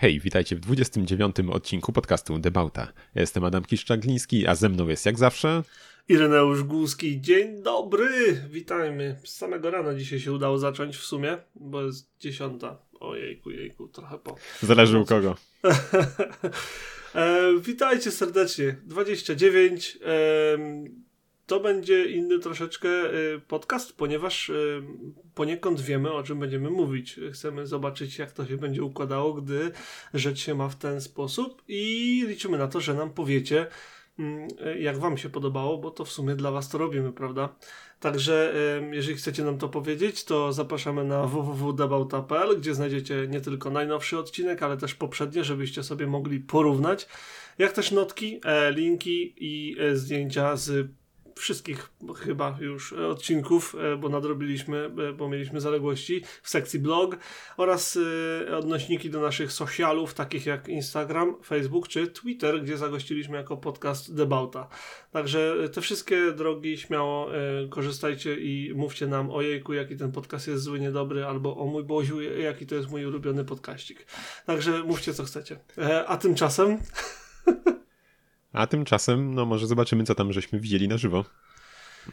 Hej, witajcie w 29. odcinku podcastu Debauta. Ja jestem Adam Kiszczagliński, a ze mną jest jak zawsze... Ireneusz Głuski. Dzień dobry! Witajmy. Z samego rana dzisiaj się udało zacząć w sumie, bo jest dziesiąta. Ojejku, jejku, trochę po. Zależy u kogo. e, witajcie serdecznie. 29. E, to będzie inny troszeczkę y, podcast, ponieważ y, poniekąd wiemy, o czym będziemy mówić. Chcemy zobaczyć, jak to się będzie układało, gdy rzecz się ma w ten sposób i liczymy na to, że nam powiecie, mm, jak Wam się podobało, bo to w sumie dla Was to robimy, prawda? Także jeżeli chcecie nam to powiedzieć, to zapraszamy na www.debauta.pl, gdzie znajdziecie nie tylko najnowszy odcinek, ale też poprzednie, żebyście sobie mogli porównać, jak też notki, e, linki i e, zdjęcia z wszystkich chyba już odcinków, e, bo nadrobiliśmy, e, bo mieliśmy zaległości w sekcji blog oraz e, odnośniki do naszych socialów, takich jak Instagram, Facebook czy Twitter, gdzie zagościliśmy jako podcast Debauta. Także te wszystkie drogi śmiało korzystajcie i mówcie nam o jejku, jaki ten podcast jest zły, niedobry, albo o mój Boziu, jaki to jest mój ulubiony podkaścik. Także mówcie co chcecie. A tymczasem... A tymczasem, no może zobaczymy, co tam żeśmy widzieli na żywo.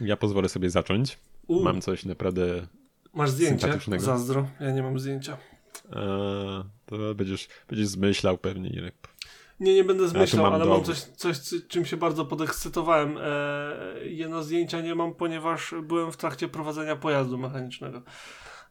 Ja pozwolę sobie zacząć. U. Mam coś naprawdę Masz zdjęcie? Zazdro. Ja nie mam zdjęcia. A, to będziesz, będziesz zmyślał pewnie, Irek. Nie, nie będę zmyślał, mam ale mam coś, coś, czym się bardzo podekscytowałem. E, jedno zdjęcia nie mam, ponieważ byłem w trakcie prowadzenia pojazdu mechanicznego.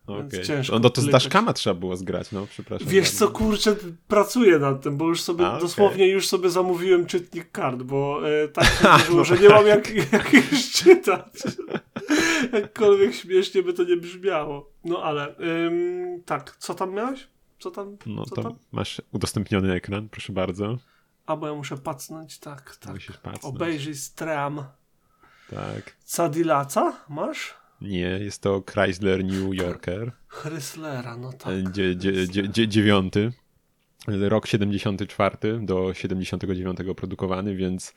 Okay. Ciężko no to z daszkama trzeba było zgrać, no przepraszam. Wiesz co, kurczę, pracuję nad tym, bo już sobie, A, okay. dosłownie już sobie zamówiłem czytnik kart, bo e, tak się zdarzyło, no że nie mam jak, jak już czytać. Jakkolwiek śmiesznie by to nie brzmiało. No ale, ym, tak, co tam miałeś? Co tam? No co to tam? masz udostępniony ekran, proszę bardzo. A, bo ja muszę pacnąć, tak, tak. Musisz pacnąć. Obejrzyj stram. Tak. Cadillaca masz? Nie, jest to Chrysler New Yorker. Chryslera, no tak. Dzie, dzie, dzie, dziewiąty. Rok 74 do 79 produkowany, więc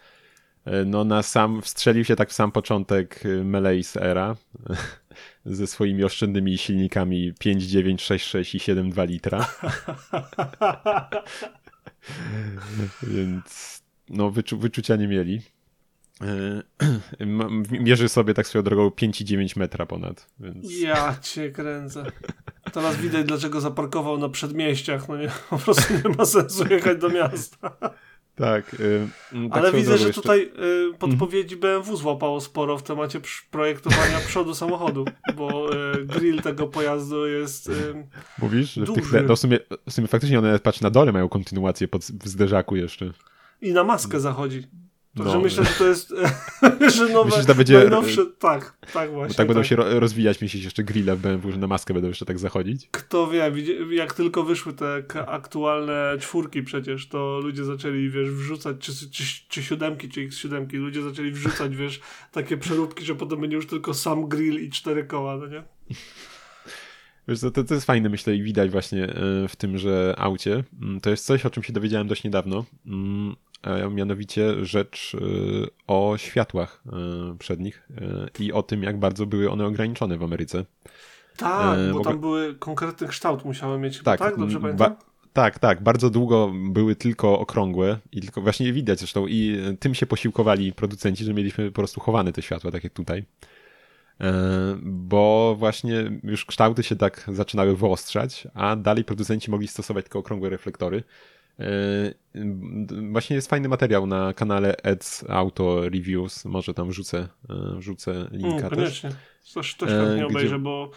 e, no na sam, wstrzelił się tak w sam początek e, Meleis era ze swoimi oszczędnymi silnikami 5, 6, 6 i 7,2 litra. więc no wyczu, wyczucia nie mieli. E, mierzy sobie tak swoją drogą 5,9 metra ponad. Więc... Ja cię kręcę. Teraz widać, dlaczego zaparkował na przedmieściach. No nie, po prostu nie ma sensu jechać do miasta. Tak. Yy, tak Ale widzę, że jeszcze... tutaj yy, podpowiedzi BMW złapało sporo w temacie projektowania przodu samochodu, bo yy, grill tego pojazdu jest. Mówisz, że w, tych, no w, sumie, w sumie faktycznie one patrz na dole mają kontynuację pod, w zderzaku jeszcze. I na maskę zachodzi. Także no. myślę, że to jest że nowe, Myślisz, że będzie... najnowsze, tak, tak właśnie. tak będą tak. się rozwijać, myślisz, jeszcze grille w BMW, że na maskę będą jeszcze tak zachodzić? Kto wie, jak tylko wyszły te aktualne czwórki przecież, to ludzie zaczęli, wiesz, wrzucać, czy, czy, czy siódemki, czy x7, ludzie zaczęli wrzucać, wiesz, takie przeróbki, że potem będzie już tylko sam grill i cztery koła, no nie? Wiesz, to, to jest fajne, myślę, i widać właśnie e, w tymże aucie. Mm, to jest coś, o czym się dowiedziałem dość niedawno. A mianowicie rzecz y, o światłach y, przednich i o tym, jak bardzo były one ograniczone w Ameryce. Tak, bo tam były konkretny kształt musiały mieć, tak? tak? Dobrze pamiętam? tak, tak. Bardzo długo były tylko okrągłe i tylko właśnie widać zresztą i tym się posiłkowali producenci, że mieliśmy po prostu chowane te światła, tak jak tutaj. Bo właśnie już kształty się tak zaczynały wyostrzać, a dalej producenci mogli stosować tylko okrągłe reflektory. E, właśnie jest fajny materiał na kanale Eds Auto Reviews. Może tam wrzucę, e, wrzucę linka koniecznie. też. Też, też chętnie e, obejrzę, bo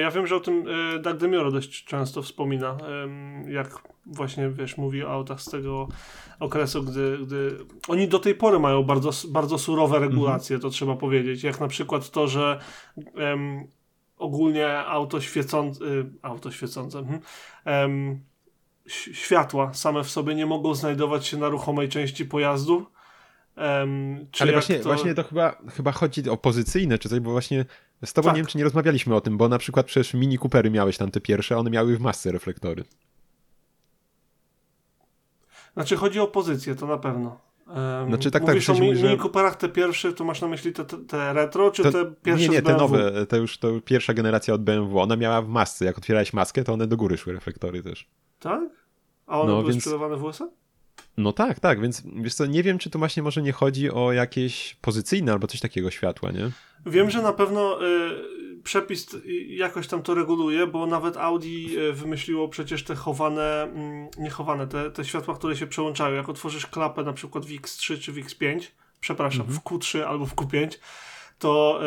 ja wiem, że o tym Doug DeMuro dość często wspomina, jak właśnie, wiesz, mówi o autach z tego okresu, gdy, gdy oni do tej pory mają bardzo, bardzo surowe regulacje, mm -hmm. to trzeba powiedzieć, jak na przykład to, że um, ogólnie auto świecące, auto świecące, um, światła same w sobie nie mogą znajdować się na ruchomej części pojazdu. Um, Ale właśnie to... właśnie to chyba, chyba chodzi o pozycyjne czy coś, bo właśnie z tobą tak. nie wiem, czy nie rozmawialiśmy o tym, bo na przykład przecież Mini Coopery miałeś tam te pierwsze, one miały w masce reflektory. Znaczy chodzi o pozycję, to na pewno. Um, znaczy tak, Mówisz tak. o Mini że... Cooperach te pierwsze, to masz na myśli te, te, te retro, czy to, te pierwsze Nie, nie, te nowe, to już to pierwsza generacja od BMW. Ona miała w masce, jak otwierałeś maskę, to one do góry szły reflektory też. Tak? A one no, były więc... sprzedawane w USA? No tak, tak, więc wiesz co, nie wiem, czy to właśnie może nie chodzi o jakieś pozycyjne albo coś takiego światła, nie? Wiem, że na pewno y, przepis jakoś tam to reguluje, bo nawet Audi y, wymyśliło przecież te chowane, mm, nie chowane, te, te światła, które się przełączają. Jak otworzysz klapę na przykład w X3 czy w X5, przepraszam, mhm. w Q3 albo w Q5, to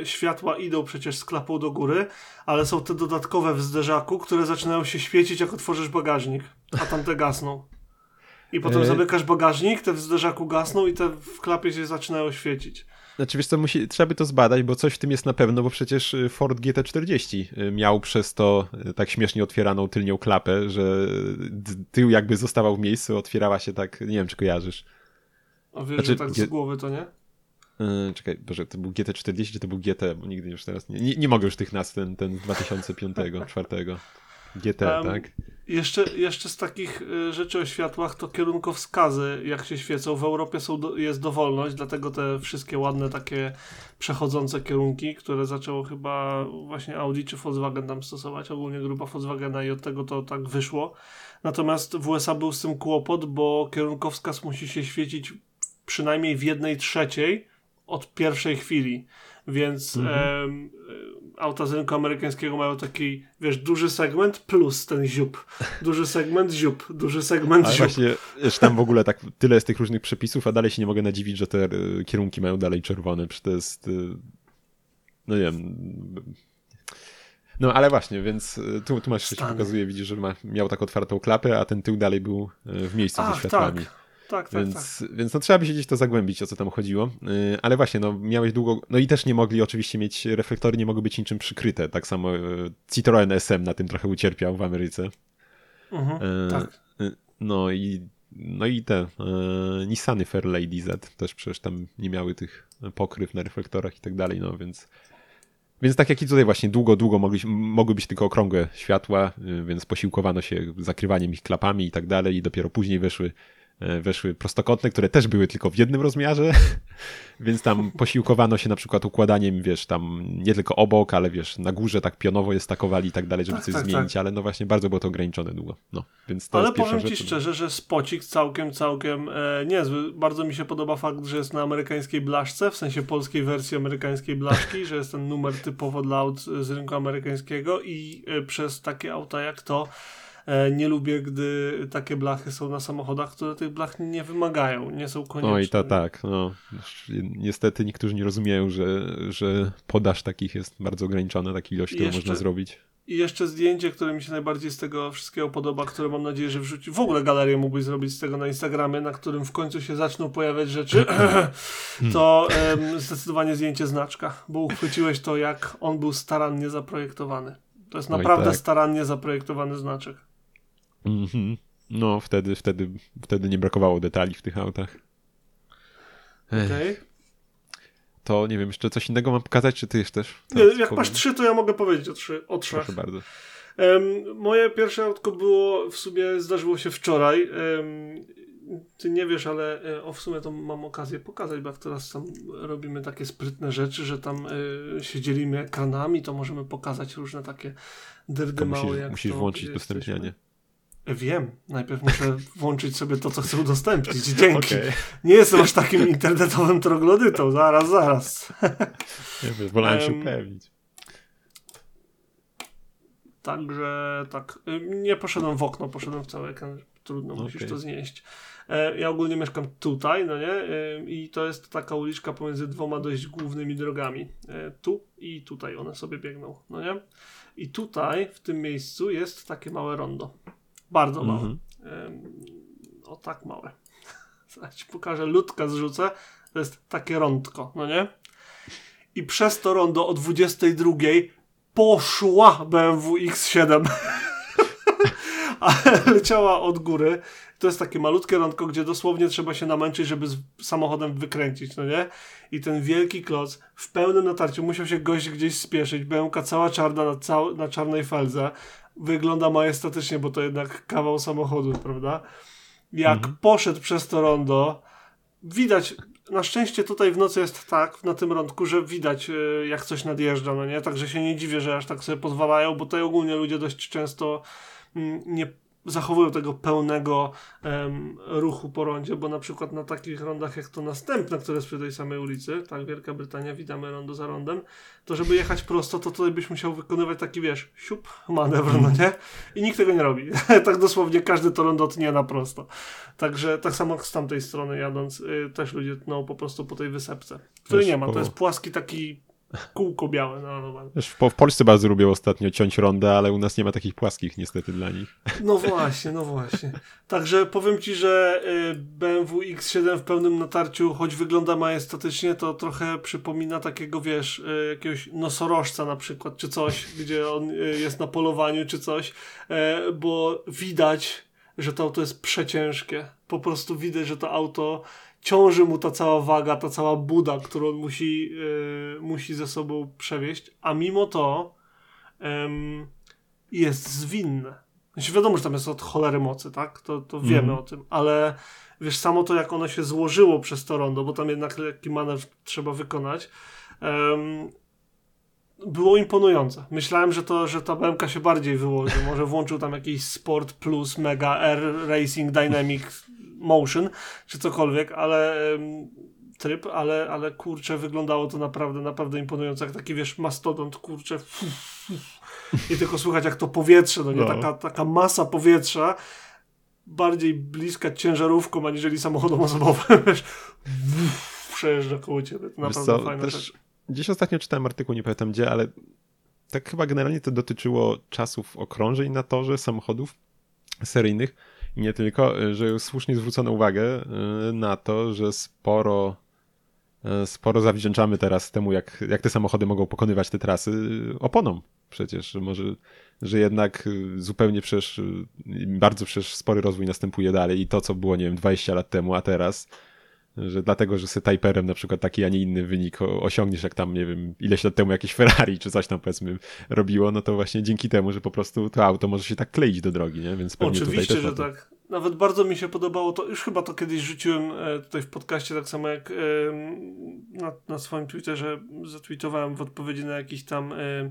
e, światła idą przecież z klapą do góry, ale są te dodatkowe w zderzaku, które zaczynają się świecić, jak otworzysz bagażnik, a tamte gasną. I potem e... zamykasz bagażnik, te w zderzaku gasną i te w klapie się zaczynają świecić. Znaczy wiesz co, musi, trzeba by to zbadać, bo coś w tym jest na pewno, bo przecież y, Ford GT40 y, miał przez to y, tak śmiesznie otwieraną tylnią klapę, że tył jakby zostawał w miejscu, otwierała się tak, nie wiem czy kojarzysz. A wiesz, znaczy, że tak z głowy to nie? Yy, czekaj, Boże, to był GT40 czy to był GT, bo nigdy już teraz nie, nie, nie mogę już tych nazw, ten, ten z 2005, 2004. GT, um, tak? Jeszcze, jeszcze z takich y, rzeczy o światłach to kierunkowskazy, jak się świecą. W Europie są do, jest dowolność, dlatego te wszystkie ładne takie przechodzące kierunki, które zaczęło chyba właśnie Audi czy Volkswagen tam stosować, ogólnie grupa Volkswagena i od tego to tak wyszło. Natomiast w USA był z tym kłopot, bo kierunkowskaz musi się świecić przynajmniej w jednej trzeciej od pierwszej chwili. Więc mhm. e, auta z rynku amerykańskiego mają taki, wiesz, duży segment plus ten ziup. Duży segment, ziup. Duży segment, Ale ziup. właśnie, wiesz, tam w ogóle tak tyle jest tych różnych przepisów, a dalej się nie mogę nadziwić, że te e, kierunki mają dalej czerwone. Przecież to jest, e, no nie wiem... No ale właśnie, więc e, tu, tu masz, się pokazuje, widzisz, że ma, miał tak otwartą klapę, a ten tył dalej był w miejscu Ach, ze światłami. Tak. Tak, tak, więc, tak. Więc no, trzeba by się gdzieś to zagłębić, o co tam chodziło. Yy, ale właśnie, no miałeś długo, no i też nie mogli oczywiście mieć, reflektory nie mogły być niczym przykryte. Tak samo yy, Citroen SM na tym trochę ucierpiał w Ameryce. Mhm, yy, tak. Y, no i no i te yy, Nissany Fairlady Z też przecież tam nie miały tych pokryw na reflektorach i tak dalej, no więc więc tak jak i tutaj właśnie długo, długo mogli, mogły być tylko okrągłe światła, y, więc posiłkowano się zakrywaniem ich klapami i tak dalej i dopiero później weszły E, weszły prostokątne, które też były tylko w jednym rozmiarze, więc tam posiłkowano się na przykład układaniem, wiesz, tam nie tylko obok, ale wiesz, na górze tak pionowo je stakowali i tak dalej, żeby tak, coś tak, zmienić, tak. ale no właśnie bardzo było to ograniczone długo. No, więc to ale powiem ci szczerze, że spocik całkiem, całkiem e, niezły. Bardzo mi się podoba fakt, że jest na amerykańskiej blaszce, w sensie polskiej wersji amerykańskiej blaszki, że jest ten numer typowo dla aut z rynku amerykańskiego i e, przez takie auta jak to E, nie lubię, gdy takie blachy są na samochodach, które tych blach nie wymagają, nie są konieczne. No i to tak. No. Niestety niektórzy nie rozumieją, że, że podaż takich jest bardzo ograniczona, takiej ilości, którą można zrobić. I jeszcze zdjęcie, które mi się najbardziej z tego wszystkiego podoba, które mam nadzieję, że wrzuci. W ogóle galerię mógłbyś zrobić z tego na Instagramie, na którym w końcu się zaczną pojawiać rzeczy. to um, zdecydowanie zdjęcie znaczka, bo uchwyciłeś to, jak on był starannie zaprojektowany. To jest naprawdę tak. starannie zaprojektowany znaczek. Mhm. No, wtedy, wtedy, wtedy nie brakowało detali w tych autach. Okej. Okay. To nie wiem, jeszcze coś innego mam pokazać, czy ty jeszcze też? Nie, jak powiem? masz trzy, to ja mogę powiedzieć o, trzy, o trzech. Proszę bardzo. Um, moje pierwsze autko było, w sumie zdarzyło się wczoraj. Um, ty nie wiesz, ale e, o w sumie to mam okazję pokazać, bo jak teraz tam robimy takie sprytne rzeczy, że tam y, się dzielimy ekranami, to możemy pokazać różne takie dyrdy małe. Musisz, musisz włączyć udostępnianie. Wiem, najpierw muszę włączyć sobie to, co chcę udostępnić. Dzięki. Okay. Nie jestem aż takim internetowym troglodytą. Zaraz, zaraz. Nie wiem, wolałem się upewnić. Także tak, nie poszedłem w okno, poszedłem w cały ekran. Trudno, okay. musisz to znieść. E, ja ogólnie mieszkam tutaj, no nie? I to jest taka uliczka pomiędzy dwoma dość głównymi drogami. E, tu i tutaj one sobie biegną, no nie? I tutaj, w tym miejscu jest takie małe rondo. Bardzo małe. Mm -hmm. o tak małe. Zaraz ci pokażę, ludka zrzucę. To jest takie rądko, no nie? I przez to rondo o 22 poszła BMW X7. Ale leciała od góry. To jest takie malutkie rądko, gdzie dosłownie trzeba się namęczyć, żeby z samochodem wykręcić, no nie? I ten wielki kloc w pełnym natarciu musiał się gość gdzieś spieszyć. BMW cała czarna na, cał na czarnej felze wygląda majestatycznie, bo to jednak kawał samochodu, prawda? Jak mhm. poszedł przez to rondo, widać, na szczęście tutaj w nocy jest tak, na tym rądku, że widać e, jak coś nadjeżdża, no nie? Także się nie dziwię, że aż tak sobie pozwalają, bo tutaj ogólnie ludzie dość często mm, nie, zachowują tego pełnego ruchu po rondzie, bo na przykład na takich rondach jak to następne, które jest przy tej samej ulicy, tak, Wielka Brytania, witamy rondo za rondem, to żeby jechać prosto, to tutaj byś musiał wykonywać taki, wiesz, siup, manewr, no nie? I nikt tego nie robi. tak dosłownie każdy to rondo tnie na prosto. Także tak samo z tamtej strony jadąc, y, też ludzie tną po prostu po tej wysepce, której nie ma. To jest płaski taki kółko białe nalowane. Wiesz, w, w Polsce bardzo lubią ostatnio ciąć rondę, ale u nas nie ma takich płaskich niestety dla nich. No właśnie, no właśnie. Także powiem Ci, że y, BMW X7 w pełnym natarciu, choć wygląda majestatycznie, to trochę przypomina takiego, wiesz, y, jakiegoś nosorożca na przykład, czy coś, gdzie on y, jest na polowaniu, czy coś, bo widać, że to auto jest przeciężkie. Po prostu widać, że to auto ciąży mu ta cała waga, ta cała buda, którą musi, yy, musi ze sobą przewieźć, a mimo to yy, jest zwinne. Znaczy wiadomo, że tam jest od cholery mocy, tak? To, to wiemy mm. o tym, ale wiesz, samo to jak ono się złożyło przez to rondo, bo tam jednak lekki manewr trzeba wykonać, było imponujące. Myślałem, że, to, że ta BMK się bardziej wyłoży. Może włączył tam jakiś Sport Plus Mega Air Racing Dynamic motion, czy cokolwiek, ale tryb, ale, ale kurczę, wyglądało to naprawdę, naprawdę imponująco, jak taki, wiesz, mastodont, kurczę, i tylko słychać jak to powietrze, no nie, no. Taka, taka masa powietrza, bardziej bliska ciężarówką, aniżeli samochodom osobowym, wiesz, przejeżdża koło ciebie, to naprawdę co, fajne też Gdzieś ostatnio czytałem artykuł, nie pamiętam gdzie, ale tak chyba generalnie to dotyczyło czasów okrążeń na torze samochodów seryjnych, i nie tylko, y, że słusznie zwrócono uwagę y, na to, że sporo, y, sporo zawdzięczamy teraz temu, jak, jak te samochody mogą pokonywać te trasy oponom przecież, może, że jednak zupełnie przecież, bardzo przecież spory rozwój następuje dalej i to, co było, nie wiem, 20 lat temu, a teraz że dlatego, że sobie Typerem na przykład taki, a nie inny wynik osiągniesz, jak tam, nie wiem, ileś lat temu jakieś Ferrari czy coś tam powiedzmy robiło, no to właśnie dzięki temu, że po prostu to auto może się tak kleić do drogi, nie? Więc pewnie Oczywiście, że tak. Nawet bardzo mi się podobało to, już chyba to kiedyś rzuciłem e, tutaj w podcaście, tak samo jak na, na swoim Twitterze zatweetowałem w odpowiedzi na jakiś tam e,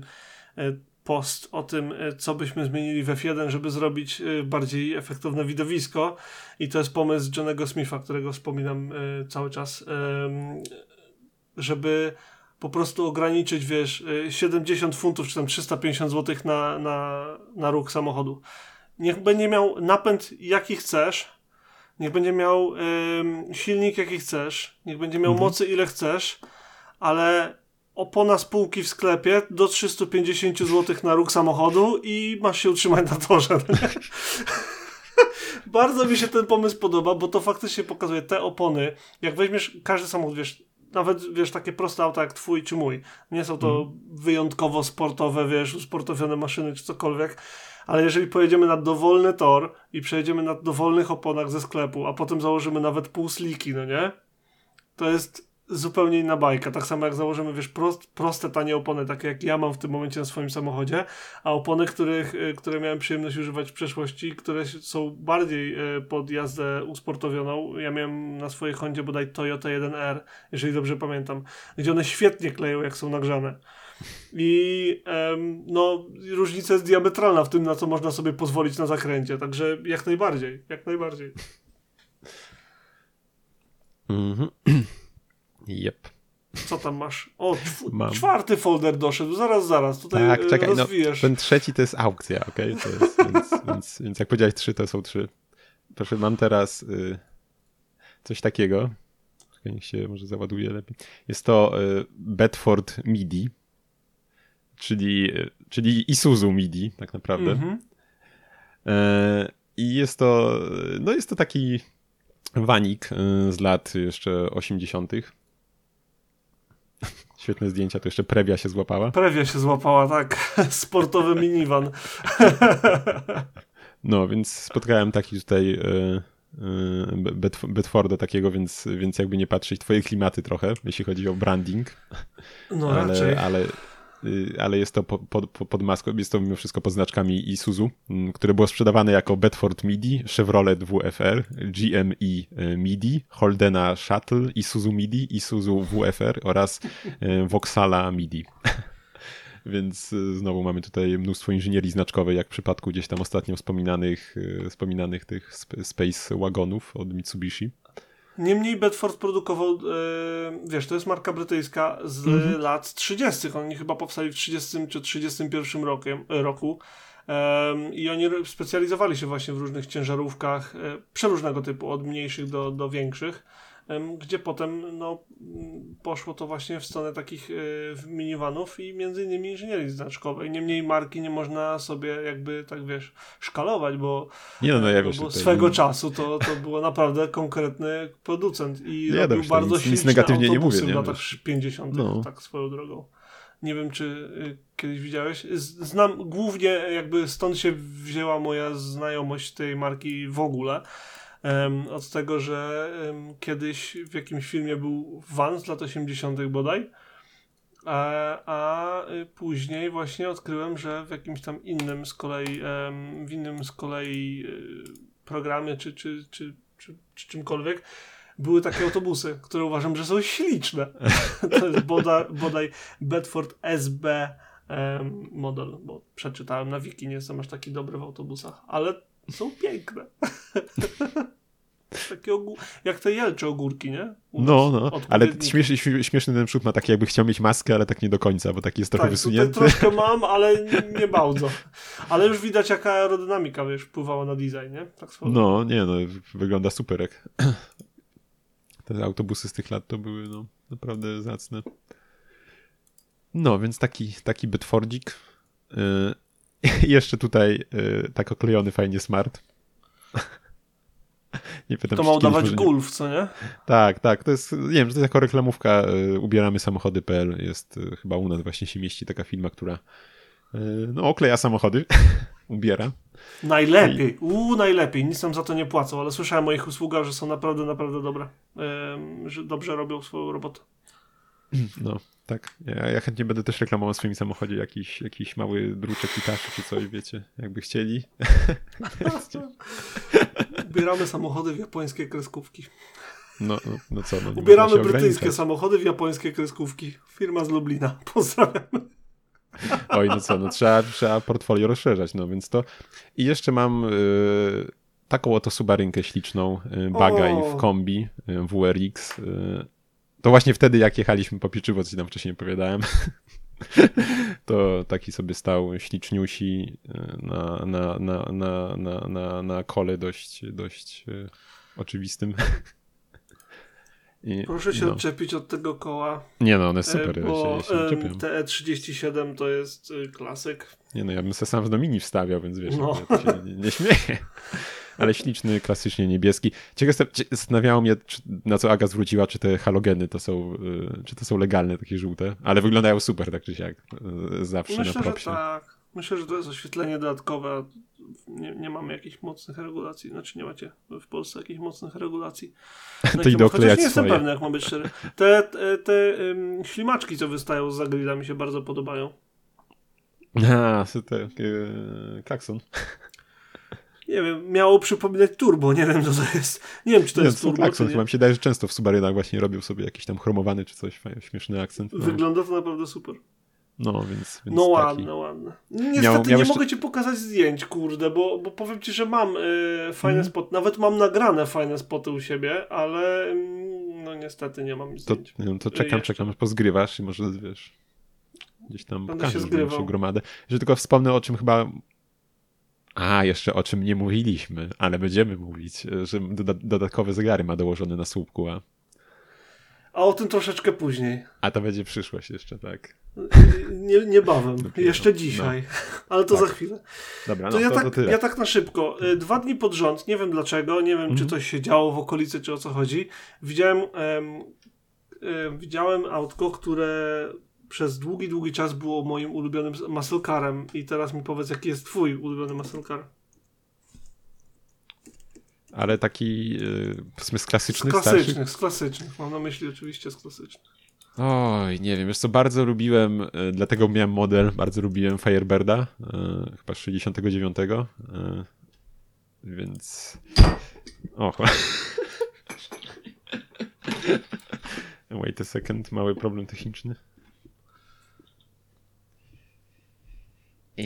post o tym, e, co byśmy zmienili w F1, żeby zrobić e, bardziej efektowne widowisko. I to jest pomysł Johnego Smitha, którego wspominam e, cały czas, żeby po prostu ograniczyć, wiesz, 70 funtów czy tam 350 zł na, na, na ruch samochodu. Niech będzie miał napęd jaki chcesz, niech będzie miał silnik jaki chcesz, niech będzie miał mhm. mocy ile chcesz, ale opona spółki w sklepie do 350 zł na róg samochodu i masz się utrzymać na torze. Bardzo mi się ten pomysł podoba, bo to faktycznie pokazuje te opony. Jak weźmiesz każdy samochód, wiesz, nawet wiesz, takie proste auta jak twój czy mój. Nie są to mm. wyjątkowo sportowe, wiesz, usportowione maszyny czy cokolwiek. Ale jeżeli pojedziemy na dowolny tor i przejedziemy na dowolnych oponach ze sklepu, a potem założymy nawet pół sliki, no nie? To jest zupełnie inna bajka. Tak samo jak założymy, wiesz, prost, proste, tanie opony, takie jak ja mam w tym momencie na swoim samochodzie, a opony, których, y, które miałem przyjemność używać w przeszłości, które są bardziej y, pod jazdę usportowioną. Ja miałem na swojej Hondzie bodaj Toyota 1R, jeżeli dobrze pamiętam, gdzie one świetnie kleją, jak są nagrzane. I um, no, różnica jest diametralna w tym, na co można sobie pozwolić na zakręcie, także jak najbardziej, jak najbardziej. Mhm. Yep. Co tam masz? O, czw czwarty folder doszedł, zaraz, zaraz, tutaj tak, czekaj, no, rozwijesz. No, ten trzeci to jest aukcja, ok? Jest, więc, więc, więc, jak powiedziałeś trzy, to są trzy. Proszę, mam teraz y, coś takiego. Niech się może załaduje lepiej. Jest to y, Bedford MIDI, czyli, y, czyli Isuzu MIDI tak naprawdę. Mm -hmm. y, I jest to, no jest to taki wanik y, z lat jeszcze 80 Świetne zdjęcia, to jeszcze Prewia się złapała. Prewia się złapała, tak. Sportowy minivan. no, więc spotkałem taki tutaj e, e, Bedforda takiego, więc, więc jakby nie patrzeć, twoje klimaty trochę, jeśli chodzi o branding. No ale, raczej. Ale Y, ale jest to pod, pod, pod maską, jest to mimo wszystko pod znaczkami Isuzu, mm, które było sprzedawane jako Bedford Midi, Chevrolet WFR, GME y, Midi, Holdena Shuttle, Isuzu Midi, Isuzu WFR oraz y, Vauxhalla Midi. Więc y, znowu mamy tutaj mnóstwo inżynierii znaczkowej, jak w przypadku gdzieś tam ostatnio wspominanych, y, wspominanych tych Space Wagonów od Mitsubishi. Niemniej Bedford produkował, yy, wiesz, to jest marka brytyjska z mhm. lat 30. Oni chyba powstali w 30 czy 31 rokiem, roku. I oni specjalizowali się właśnie w różnych ciężarówkach e, przeróżnego typu, od mniejszych do, do większych, gdzie potem no, poszło to właśnie w stronę takich e, minivanów i między innymi inżynierii znaczkowej. Niemniej marki nie można sobie jakby tak wiesz szkalować, bo, nie no, no ja bo swego nie... czasu to, to było naprawdę konkretny producent i nie, robił bardzo nic, nic negatywnie nie mówię, nie? w latach 50. No. tak swoją drogą. Nie wiem, czy y, kiedyś widziałeś. Znam głównie, jakby stąd się wzięła moja znajomość tej marki w ogóle. Um, od tego, że um, kiedyś w jakimś filmie był van z lat 80. bodaj. A, a y, później właśnie odkryłem, że w jakimś tam innym z kolei, um, w innym z kolei y, programie czy, czy, czy, czy, czy czymkolwiek były takie autobusy, które uważam, że są śliczne. to jest bodaj, bodaj Bedford SB model, bo przeczytałem na wiki, nie jestem aż taki dobry w autobusach, ale są piękne. Takie ogół, jak te jelcze ogórki, nie? no, no, ale śmieszny, śmieszny ten przód ma taki, jakby chciał mieć maskę, ale tak nie do końca, bo taki jest trochę tak, wysunięty. troszkę mam, ale nie bardzo. Ale już widać, jaka aerodynamika, wiesz, wpływała na design, nie? Tak no, nie, no, wygląda super. Jak te autobusy z tych lat to były no, naprawdę zacne. No, więc taki, taki Bedfordzik. Yy, jeszcze tutaj yy, tak oklejony fajnie smart. nie pytam, to ma udawać Gulf, co nie? Tak, tak. To jest, nie wiem, to jest jako reklamówka yy, ubieramy samochody.pl. Jest yy, chyba u nas właśnie się mieści taka firma, która yy, no, okleja samochody, ubiera. Najlepiej, uuu, najlepiej. Nic nam za to nie płacą, ale słyszałem o ich usługach, że są naprawdę, naprawdę dobre. że dobrze robią swoją robotę. No, tak. Ja, ja, chętnie będę też reklamował w swoim samochodzie jakiś, jakiś mały druczek i czy coś, wiecie, jakby chcieli. Ubieramy samochody w japońskie kreskówki. No, no, no co? No, Ubieramy brytyjskie samochody w japońskie kreskówki. Firma z Lublina. Pozdrawiam. Oj, no co, no trzeba, trzeba portfolio rozszerzać, no więc to. I jeszcze mam y, taką oto subarynkę śliczną, y, bagaj w kombi, y, WRX. To właśnie wtedy, jak jechaliśmy po pieczywo, co ci tam wcześniej opowiadałem, to taki sobie stał śliczniusi y, na, na, na, na, na, na, na kole dość, dość y, oczywistym. I, Proszę się no. odczepić od tego koła. Nie no, one super. E, bo ja się, ja się TE37 to jest klasyk. Nie no, ja bym se sam w Domini wstawiał, więc wiesz, no. ja się nie, nie śmieję. Ale śliczny, klasycznie niebieski. Ciekawe, zastanawiało mnie, czy, na co Aga zwróciła, czy te halogeny to są, y, czy to są legalne, takie żółte, ale wyglądają super, tak czy siak. Y, zawsze Myślę, na propsie. Że tak. Myślę, że to jest oświetlenie dodatkowe. Nie, nie mamy jakichś mocnych regulacji. Znaczy nie macie w Polsce jakichś mocnych regulacji. to idę oklejać nie jestem pewny, jak mam być szczery. Te, te, te um, ślimaczki, co wystają z grilla mi się bardzo podobają. A, te, yy, klakson. Nie wiem, miało przypominać turbo, nie wiem co to jest. Nie wiem, czy to nie, jest turbo. Akcent, mi się daje, że często w Subarynach właśnie robił sobie jakiś tam chromowany czy coś, śmieszny akcent. No. Wygląda to naprawdę super. No, więc. więc no taki... ładne, ładne. Niestety Miał, nie mogę ci pokazać zdjęć, kurde, bo, bo powiem ci, że mam y, fajne mm. spoty. Nawet mam nagrane fajne spoty u siebie, ale mm, no niestety nie mam zdjęć. To, to czekam, jeszcze. czekam, pozgrywasz i może wiesz. Gdzieś tam pokażesz większą gromadę. Że tylko wspomnę o czym chyba. A, jeszcze o czym nie mówiliśmy, ale będziemy mówić, że dodatkowe zegary ma dołożone na słupku, a a o tym troszeczkę później. A to będzie przyszłość jeszcze, tak? Nie, niebawem, Dopiero. jeszcze dzisiaj, no. ale to tak. za chwilę. Dobra, to, no, ja, to, tak, to ja tak na szybko. Y, dwa dni pod rząd, nie wiem dlaczego, nie wiem mm. czy mhm. coś się działo w okolicy, czy o co chodzi. Widziałem, em, em, widziałem autko, które przez długi, długi czas było moim ulubionym muscle carem i teraz mi powiedz, jaki jest twój ulubiony muscle car? ale taki yy, powiedzmy z klasycznych, Z klasycznych, starszych? z klasycznych. Mam na myśli oczywiście z klasycznych. Oj, nie wiem, wiesz co, bardzo lubiłem, y, dlatego miałem model, bardzo lubiłem Firebirda, y, chyba z 69, y, więc... O, Wait a second, mały problem techniczny.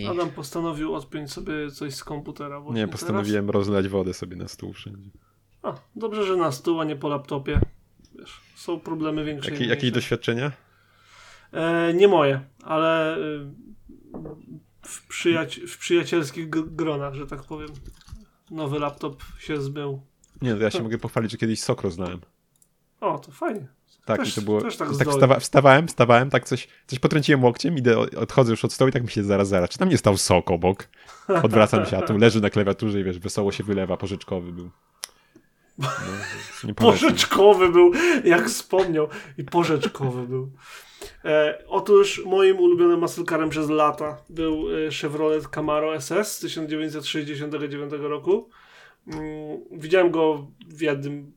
I... Adam postanowił odpiąć sobie coś z komputera. Właśnie Nie, postanowiłem teraz. rozlać wodę sobie na stół wszędzie. A, dobrze, że na stół, a nie po laptopie. Wiesz, są problemy większe. i Jakie, doświadczenia? E, nie moje, ale y, w, przyjaci- w przyjacielskich g- gronach, że tak powiem. Nowy laptop się zmył. Nie, to ja się mogę pochwalić, że kiedyś sok rozlałem. O, to fajnie. Tak, Też- i to było. też tak tak wstawa, wstawałem, wstawałem, tak coś, coś potrąciłem łokciem, idę, odchodzę już od stołu i tak myślę, zaraz, zaraz, czy tam nie stał sok obok? Odwracam się, a tu leży na klawiaturze i wiesz, wesoło się wylewa, pożyczkowy był. No. Porzeczkowy był, jak wspomniał. I porzeczkowy był. E, otóż moim ulubionym muscle przez lata był e, Chevrolet Camaro SS z 1969 roku. Mm, widziałem go w jednym,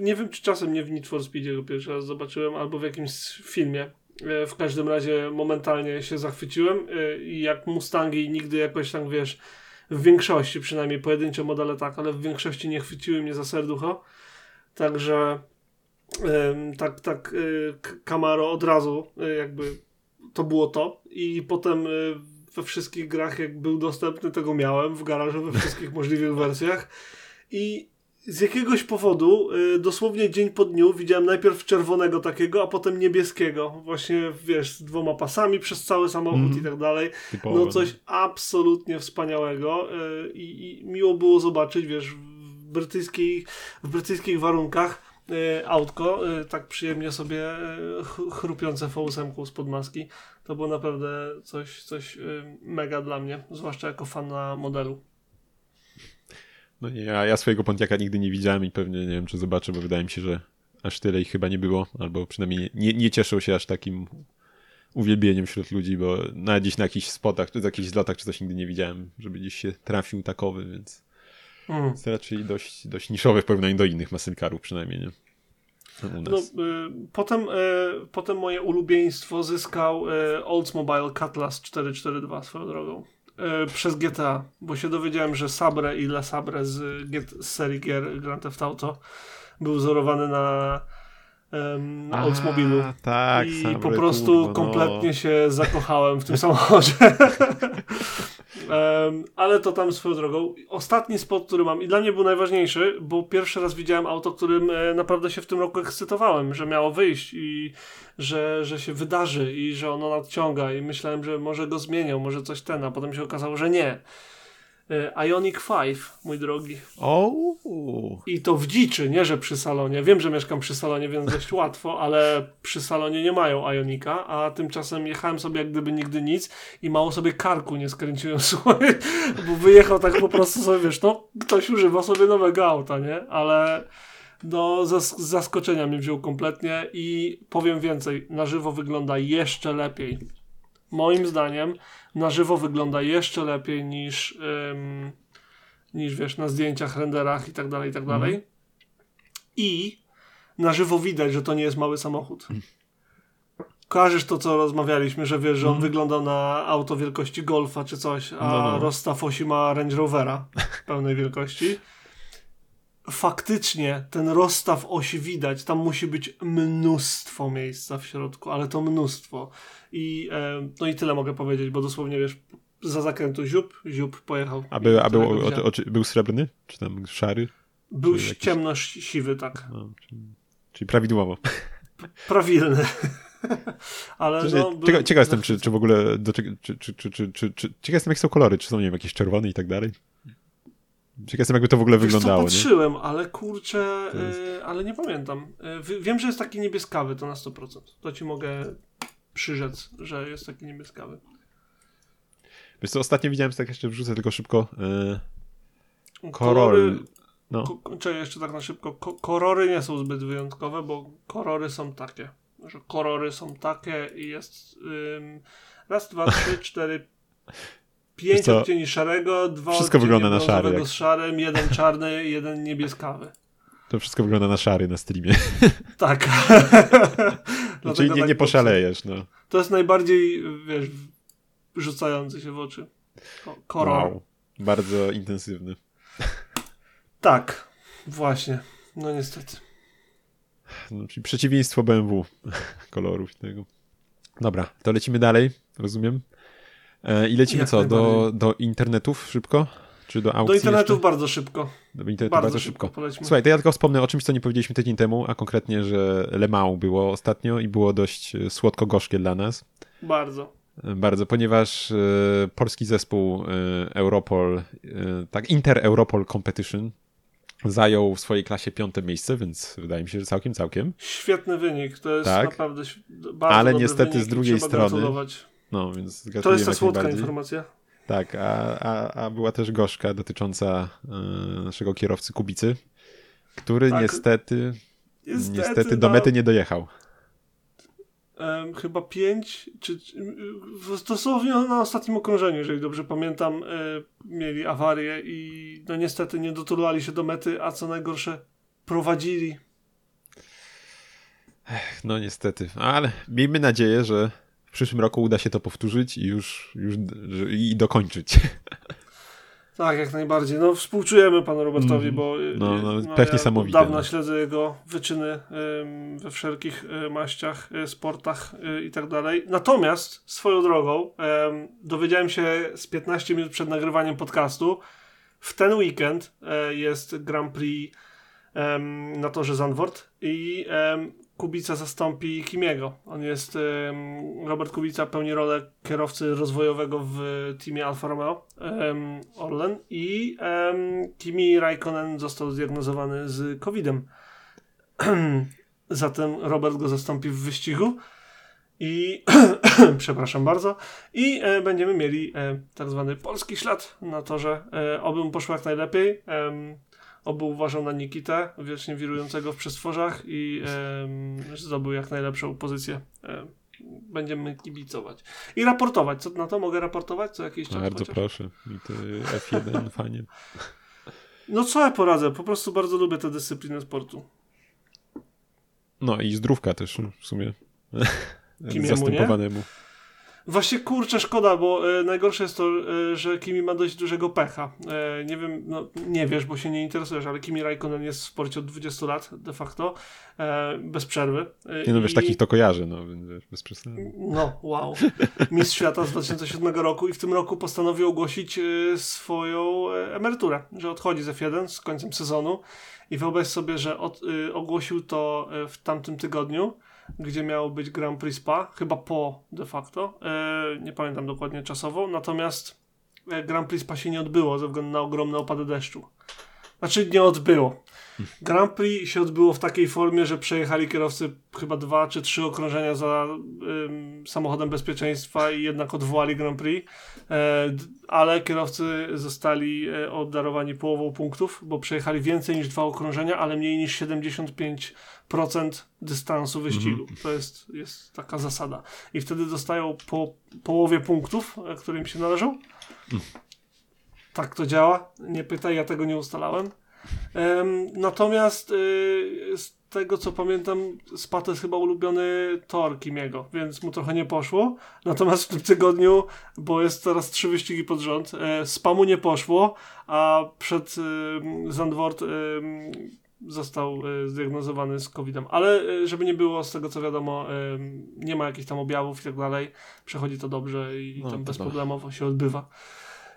nie wiem czy czasem nie w Need for Speedzie go pierwszy raz zobaczyłem, albo w jakimś filmie. E, w każdym razie momentalnie się zachwyciłem e, i jak Mustangi nigdy jakoś tam wiesz, w większości przynajmniej pojedyncze modele tak, ale w większości nie chwyciły mnie za serducho. Także tak, tak K- Camaro od razu jakby to było to i potem we wszystkich grach jak był dostępny tego miałem w garażu we wszystkich możliwych wersjach i z jakiegoś powodu y, dosłownie dzień po dniu widziałem najpierw czerwonego takiego, a potem niebieskiego właśnie wiesz z dwoma pasami przez cały samochód Mhm. i tak dalej Typowo, no coś absolutnie wspaniałego y, i, i miło było zobaczyć, wiesz, w brytyjskiej, w brytyjskich warunkach y, autko, tak przyjemnie sobie ch- chrupiące V8 spod maski. To było naprawdę coś, coś y, mega dla mnie, zwłaszcza jako fana modelu. No nie, ja, ja swojego Pontiaka nigdy nie widziałem i pewnie nie wiem, czy zobaczę, bo wydaje mi się, że aż tyle ich chyba nie było, albo przynajmniej nie, nie cieszył się aż takim uwielbieniem wśród ludzi, bo nawet gdzieś na jakichś spotach, czy jakichś zlotach, czy coś nigdy nie widziałem, żeby gdzieś się trafił takowy, więc Mm. jest raczej dość, dość niszowy w porównaniu do innych masynkarów przynajmniej, nie? No, y, potem, y, potem moje ulubieństwo zyskał y, Oldsmobile Cutlass 442 swoją drogą. Przez GTA, bo się dowiedziałem, że Sabre i La Sabre z, z serii gier Grand Theft Auto był wzorowany na, na Oldsmobilu. Tak, I Sabre, po prostu kurwa, no. kompletnie się zakochałem w tym samochodzie. Em, ale to tam swoją drogą. Ostatni spot, który mam i dla mnie był najważniejszy, bo pierwszy raz widziałem auto, którym e, naprawdę się w tym roku ekscytowałem, że miało wyjść i że, że się wydarzy i że ono nadciąga i myślałem, że może go zmienią, może coś ten, a potem się okazało, że nie. E, Ioniq 5, mój drogi. O, I to w dziczy, nie że przy salonie. Wiem, że mieszkam przy salonie, więc dość łatwo, ale przy salonie nie mają Ionika, a tymczasem jechałem sobie jak gdyby nigdy nic i mało sobie karku nie skręciłem, słuchaj, bo wyjechał tak po prostu sobie, wiesz, no ktoś używa sobie nowego auta, nie? Ale no zas- z zaskoczenia mnie wziął kompletnie i powiem więcej, na żywo wygląda jeszcze lepiej. Moim zdaniem na żywo wygląda jeszcze lepiej niż... ym, niż wiesz, na zdjęciach, renderach i tak dalej, i tak dalej. I na żywo widać, że to nie jest mały samochód. Kojarzysz to, co rozmawialiśmy, że wiesz, że on Mhm. wygląda na auto wielkości Golfa czy coś, a No, no. ma Range Rovera pełnej wielkości. Faktycznie ten rozstaw osi widać, tam musi być mnóstwo miejsca w środku, ale to mnóstwo. I, e, no i tyle mogę powiedzieć, bo dosłownie wiesz, za zakrętu ziup, ziup pojechał. A był, a był, o, o, był srebrny? Czy tam szary? Był jakiś- ciemno-siwy, tak. No, czyli, czyli prawidłowo. Prawilny. Ale no, był- ciekaw, ciekaw jestem, czy, czy w ogóle, do, czy, czy, czy, czy, czy, czy, ciekaw jestem, jakie są kolory, czy są, nie wiem, jakieś czerwone i tak dalej. Ciekaw jestem, jakby to w ogóle Wiesz co, wyglądało, nie? patrzyłem, ale kurczę, jest- y, ale nie pamiętam. Y, wi- wiem, że jest taki niebieskawy, to na 100%. To ci mogę przyrzec, że jest taki niebieskawy. Wiesz co, ostatnio widziałem, tak jeszcze wrzucę tylko szybko, e, kolory, no. Ko- Czekaj, jeszcze tak na szybko. Ko korory nie są zbyt wyjątkowe, bo korory są takie. Że korory są takie i jest raz, dwa, trzy, cztery, pięć co, odcieni szarego, dwa wszystko wygląda na szary, jak- z szarym, jeden czarny, jeden niebieskawy. to wszystko wygląda na szary na streamie. Tak. Znaczy Dlatego nie, tak nie poszalejesz, no. To jest najbardziej, wiesz, rzucający się w oczy. Ko- Koror. Wow. Bardzo intensywny. Tak, właśnie. No niestety. No, czyli przeciwieństwo BMW kolorów i tego. Dobra, to lecimy dalej, rozumiem. E, I lecimy Jak co? Do, do internetów szybko? Czy do aukcji Do internetów jeszcze? bardzo szybko. Do internetu Bardzo, bardzo, szybko, szybko. Słuchaj, to ja tylko wspomnę o czymś, co nie powiedzieliśmy tydzień temu, a konkretnie, że Le Mans było ostatnio i było dość e, słodko-gorzkie dla nas. Bardzo. E, Bardzo, ponieważ polski zespół Europol, tak, Inter-Europol Competition zajął w swojej klasie piąte miejsce, więc wydaje mi się, że całkiem, całkiem. Świetny wynik. To jest Tak. naprawdę bardzo Ale niestety wynik z drugiej strony gratulować. No, więc To jest ta słodka informacja. Tak, a, a, a była też gorzka dotycząca e, naszego kierowcy Kubicy, który Tak. niestety, Niestety, niestety do no, mety nie dojechał. em, chyba pięć, czy, dosłownie na ostatnim okrążeniu, jeżeli dobrze pamiętam, e, mieli awarię i no niestety nie doturlali się do mety, a co najgorsze, prowadzili. No niestety, ale miejmy nadzieję, że przyszłym roku uda się to powtórzyć i już, już i dokończyć. Tak, jak najbardziej. No, współczujemy panu Robertowi, Mhm. bo No, no, y, pech ja niesamowity, od dawna no. śledzę jego wyczyny we wszelkich y, maściach, y, sportach i tak dalej. Natomiast swoją drogą em, dowiedziałem się z 15 minut przed nagrywaniem podcastu, w ten weekend jest Grand Prix na torze Zandvoort i Kubica zastąpi Kimiego. On jest, Robert Kubica pełni rolę kierowcy rozwojowego w teamie Alfa Romeo Orlen i Kimi Raikkonen został zdiagnozowany z COVID-em. Zatem Robert go zastąpi w wyścigu i przepraszam bardzo i e, będziemy mieli e, tak zwany polski ślad na torze. E, oby mu poszło jak najlepiej. Oby uważał na Nikitę, wiecznie wirującego w przestworzach i em, zdobył jak najlepszą pozycję. E, będziemy kibicować. I raportować. Co na to mogę raportować? Co jakiś czas Bardzo chociaż? proszę. I ty F1 fajnie. No co ja poradzę? Po prostu bardzo lubię tę dyscyplinę sportu. No i zdrówka też w sumie. Kimiemu, Zastępowanemu. Właśnie kurczę, szkoda, bo e, najgorsze jest to, e, że Kimi ma dość dużego pecha. E, nie wiem, no nie wiesz, bo się nie interesujesz, ale Kimi Raikkonen jest w sporcie od 20 lat de facto, bez przerwy. Nie no wiesz, i- takich to kojarzę, no wiesz, bez przesady. No, wow. Mistrz świata z 2007 roku i w tym roku postanowił ogłosić swoją emeryturę, że odchodzi z F1 z końcem sezonu i wyobraź sobie, że od, ogłosił to w tamtym tygodniu, gdzie miało być Grand Prix Spa, chyba po de facto, e, nie pamiętam dokładnie czasowo, natomiast e, Grand Prix Spa się nie odbyło ze względu na ogromne opady deszczu. Znaczy nie odbyło. Grand Prix się odbyło w takiej formie, że przejechali kierowcy chyba dwa czy trzy okrążenia za samochodem bezpieczeństwa i jednak odwołali Grand Prix, e, ale kierowcy zostali e, obdarowani połową punktów, bo przejechali więcej niż dwa okrążenia, ale mniej niż 75% dystansu wyścigu. To jest, jest taka zasada. I wtedy dostają po połowie punktów, e, które im się należą. Tak to działa. Nie pytaj, ja tego nie ustalałem. Em, natomiast y, z tego co pamiętam, Spa to jest chyba ulubiony tor Kimiego, więc mu trochę nie poszło. Natomiast w tym tygodniu, bo jest teraz trzy wyścigi pod rząd, e, Spa mu nie poszło, a przed y, Zandvoort został y, zdiagnozowany z COVID-em. Ale y, żeby nie było, z tego co wiadomo, y, nie ma jakichś tam objawów i tak dalej. Przechodzi to dobrze i No, tam bezproblemowo się odbywa.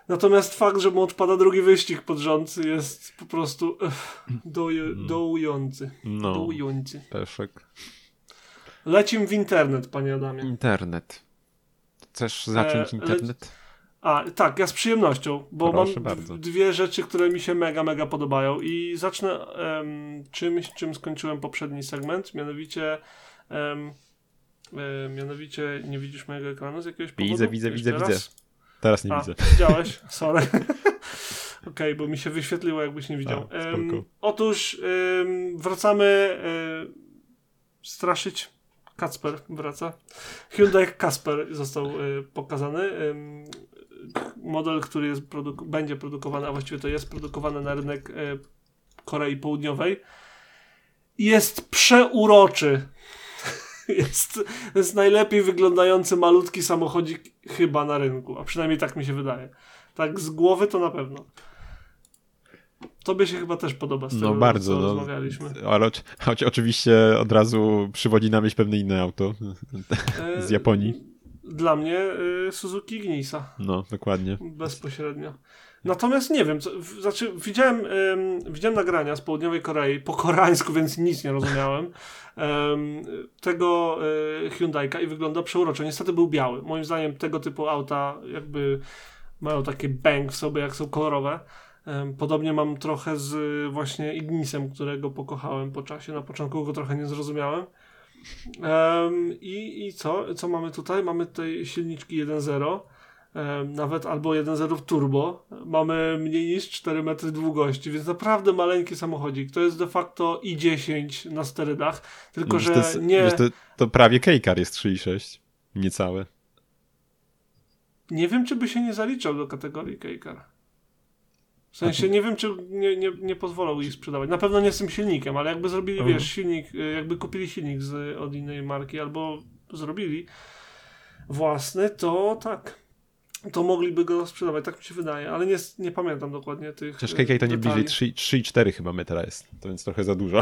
Natomiast fakt, że mu odpada drugi wyścig pod rząd jest po prostu ech, doju, dołujący. No, Dołujący. peszek. Lecim w internet, panie Adamie. Internet. Chcesz zacząć E, internet? A, tak, ja z przyjemnością, bo Proszę mam bardzo. dwie rzeczy, które mi się mega, mega podobają i zacznę em, czymś, czym skończyłem poprzedni segment, mianowicie em, e, mianowicie nie widzisz mojego ekranu z jakiegoś powodu? Widzę, widzę, Jeszcze widzę, raz? widzę. Teraz nie A, widzę. widziałeś? Sorry. Okej, bo mi się wyświetliło, jakbyś nie widział. A, spoko. otóż wracamy em, straszyć. Kacper wraca. Hyundai Kasper został e, pokazany. Em, model, który jest produk- będzie produkowany, a właściwie to jest produkowany na rynek e, Korei Południowej. Jest przeuroczy. Jest, jest najlepiej wyglądający malutki samochodzik chyba na rynku, a przynajmniej tak mi się wydaje. Tak z głowy to na pewno. Tobie się chyba też podoba z tego, No bardzo, co no. rozmawialiśmy. Ale choć oczywiście od razu przywodzi na myśl pewne inne auto E, z Japonii. Dla mnie y, Suzuki Ignisa. No, dokładnie. Bezpośrednio. Natomiast nie wiem, co, w, znaczy widziałem, widziałem nagrania z południowej Korei po koreańsku, więc nic nie rozumiałem. Tego y, Hyundai'ka i wygląda przeuroczo. Niestety był biały. Moim zdaniem tego typu auta jakby mają takie bang w sobie, jak są kolorowe. Podobnie mam trochę z właśnie Ignisem, którego pokochałem po czasie. Na początku go trochę nie zrozumiałem. Ym, i, I co? Co mamy tutaj? Mamy tutaj silniczki 1.0 nawet albo 1.0 turbo. Mamy mniej niż 4 metry długości, więc naprawdę maleńki samochodzik. To jest de facto i10 na sterydach, tylko Wiesz, że to jest, nie... Wiesz, to, to prawie Kejkar jest 3.6. Niecałe. Nie wiem, czy by się nie zaliczał do kategorii Kejkar. W sensie nie wiem, czy nie, nie, nie pozwolą ich sprzedawać. Na pewno nie z tym silnikiem, ale jakby zrobili, Mhm. wiesz, silnik, y, jakby kupili silnik z, od innej marki albo zrobili własny, to tak. To mogliby go sprzedawać, tak mi się wydaje, ale nie, nie pamiętam dokładnie tych. Chociaż KK to nie bliżej 3,4 chyba metra jest, to więc trochę za dużo.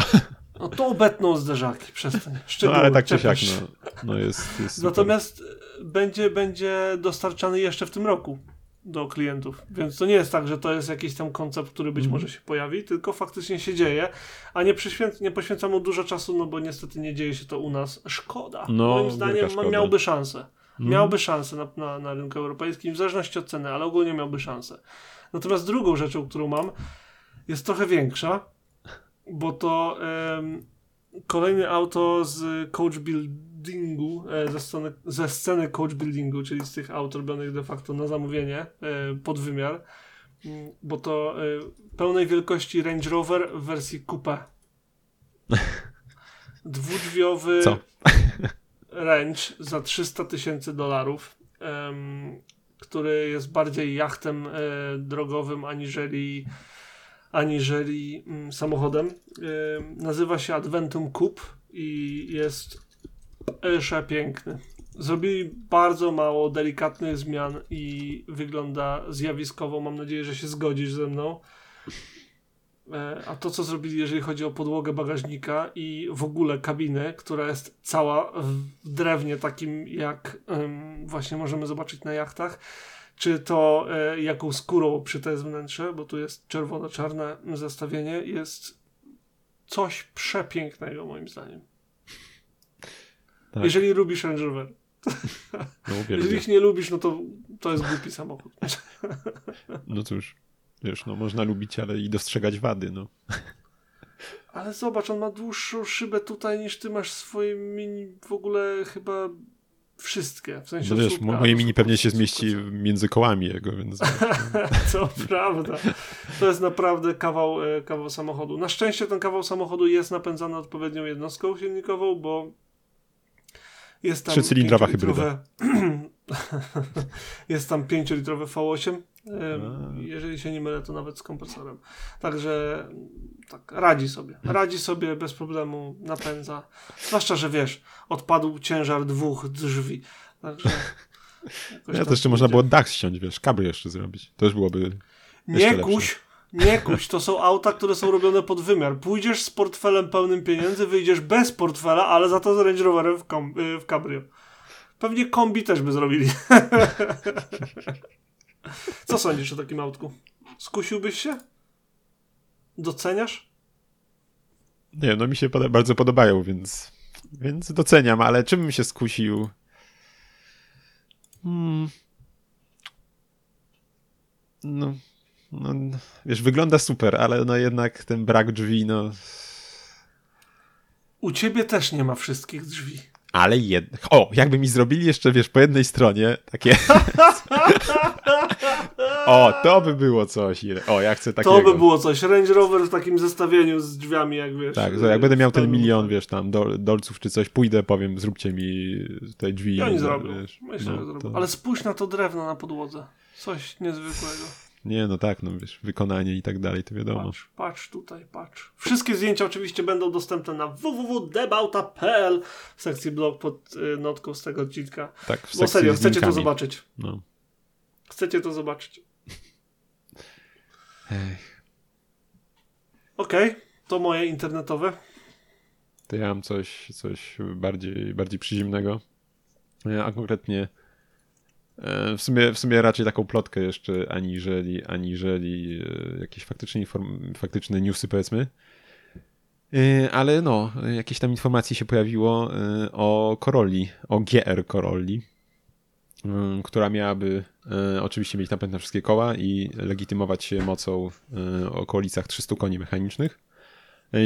No to obetną zderzaki, przestań. No Szczegóły, ale tak czy siak, no, no jest, jest. Natomiast będzie, będzie dostarczany jeszcze w tym roku do klientów. Więc to nie jest tak, że to jest jakiś tam koncept, który być Mhm. może się pojawi, tylko faktycznie się dzieje, a nie, przyświęc- nie poświęca mu dużo czasu, no bo niestety nie dzieje się to u nas. Szkoda. No, Moim zdaniem szkoda. miałby szansę. Mhm. Miałby szansę na, na, na rynku europejskim, w zależności od ceny, ale ogólnie miałby szansę. Natomiast drugą rzeczą, którą mam, jest trochę większa, bo to em, kolejne auto z coach buildingu, e, ze, sceny, ze sceny coach buildingu, czyli z tych aut robionych de facto na zamówienie, e, pod wymiar, Mm, bo to e, pełnej wielkości Range Rover w wersji coupe. Dwudrzwiowy Co? Range za 300 tysięcy dolarów, który jest bardziej jachtem drogowym aniżeli, aniżeli mm, samochodem. Em, nazywa się Adventum Coupe i jest przepiękny. Zrobili bardzo mało delikatnych zmian i wygląda zjawiskowo. Mam nadzieję, że się zgodzisz ze mną. E, A to, co zrobili, jeżeli chodzi o podłogę bagażnika i w ogóle kabinę, która jest cała w drewnie, takim jak właśnie możemy zobaczyć na jachtach, czy to e, jaką skórą przyte jest wnętrze, bo tu jest czerwono-czarne zestawienie, jest coś przepięknego moim zdaniem. Tak. Jeżeli lubisz Range Rover. No, Jeżeli ich nie lubisz, no to to jest głupi samochód. no cóż, wiesz, no można lubić, ale i dostrzegać wady, no. Ale zobacz, on ma dłuższą szybę tutaj niż ty masz swoje mini w ogóle chyba wszystkie. W sensie No wiesz, słupka, moje no mini pewnie się zmieści między kołami jego, więc... Co prawda. To jest naprawdę kawał, e, kawał samochodu. Na szczęście ten kawał samochodu jest napędzany odpowiednią jednostką silnikową, bo jest tam Trzycylindrowa pięciolitrowe- jest tam 5-litrowe V8. em, A. Jeżeli się nie mylę, to nawet z kompresorem. Także tak, radzi sobie. Radzi sobie bez problemu, napędza. Zwłaszcza, że wiesz, odpadł ciężar dwóch drzwi. Także. Ja tam to jeszcze można było dach ściąć, wiesz, kabry jeszcze zrobić. To już byłoby... Nie kuś, nie kuś, to są auta, które są robione pod wymiar. Pójdziesz z portfelem pełnym pieniędzy, wyjdziesz bez portfela, ale za to z Range Roverem w, kom, y, w cabrio. Pewnie kombi też by zrobili. Co sądzisz o takim autku? Skusiłbyś się? Doceniasz? Nie, no mi się bardzo podobają, więc, więc doceniam, ale czym bym się skusił? Hmm. No, no, wiesz, wygląda super, ale no jednak ten brak drzwi, no... U ciebie też nie ma wszystkich drzwi. Ale jednak... O, jakby mi zrobili jeszcze, wiesz, po jednej stronie takie... o, to by było coś. O, ja chcę takiego. To by było coś. Range Rover w takim zestawieniu z drzwiami, jak wiesz. Tak, jak będę miał ten milion, wiesz, tam dol, dolców czy coś, pójdę, powiem, zróbcie mi tutaj drzwi. No, zrobią. wiesz, Myślę, no, że zrobią. to- Ale spójrz na to drewno na podłodze. Coś niezwykłego. Nie, no tak, no wiesz, wykonanie i tak dalej, to wiadomo. Patrz, patrz tutaj, patrz. Wszystkie zdjęcia oczywiście będą dostępne na www.debauta.pl w sekcji blog pod y, notką z tego odcinka. Tak, w Bo sekcji serio, z chcecie to zobaczyć. No. Chcecie to zobaczyć. Ech, Okej, to moje internetowe. to ja mam coś, coś bardziej, bardziej przyziemnego, a konkretnie w sumie, w sumie raczej taką plotkę jeszcze, aniżeli, aniżeli e, jakieś faktyczne, faktyczne newsy, powiedzmy. E, ale no, jakieś tam informacje się pojawiło o Corolli, o GR Corolli, która miałaby oczywiście mieć napęd na wszystkie koła i legitymować się mocą o okolicach 300 koni mechanicznych.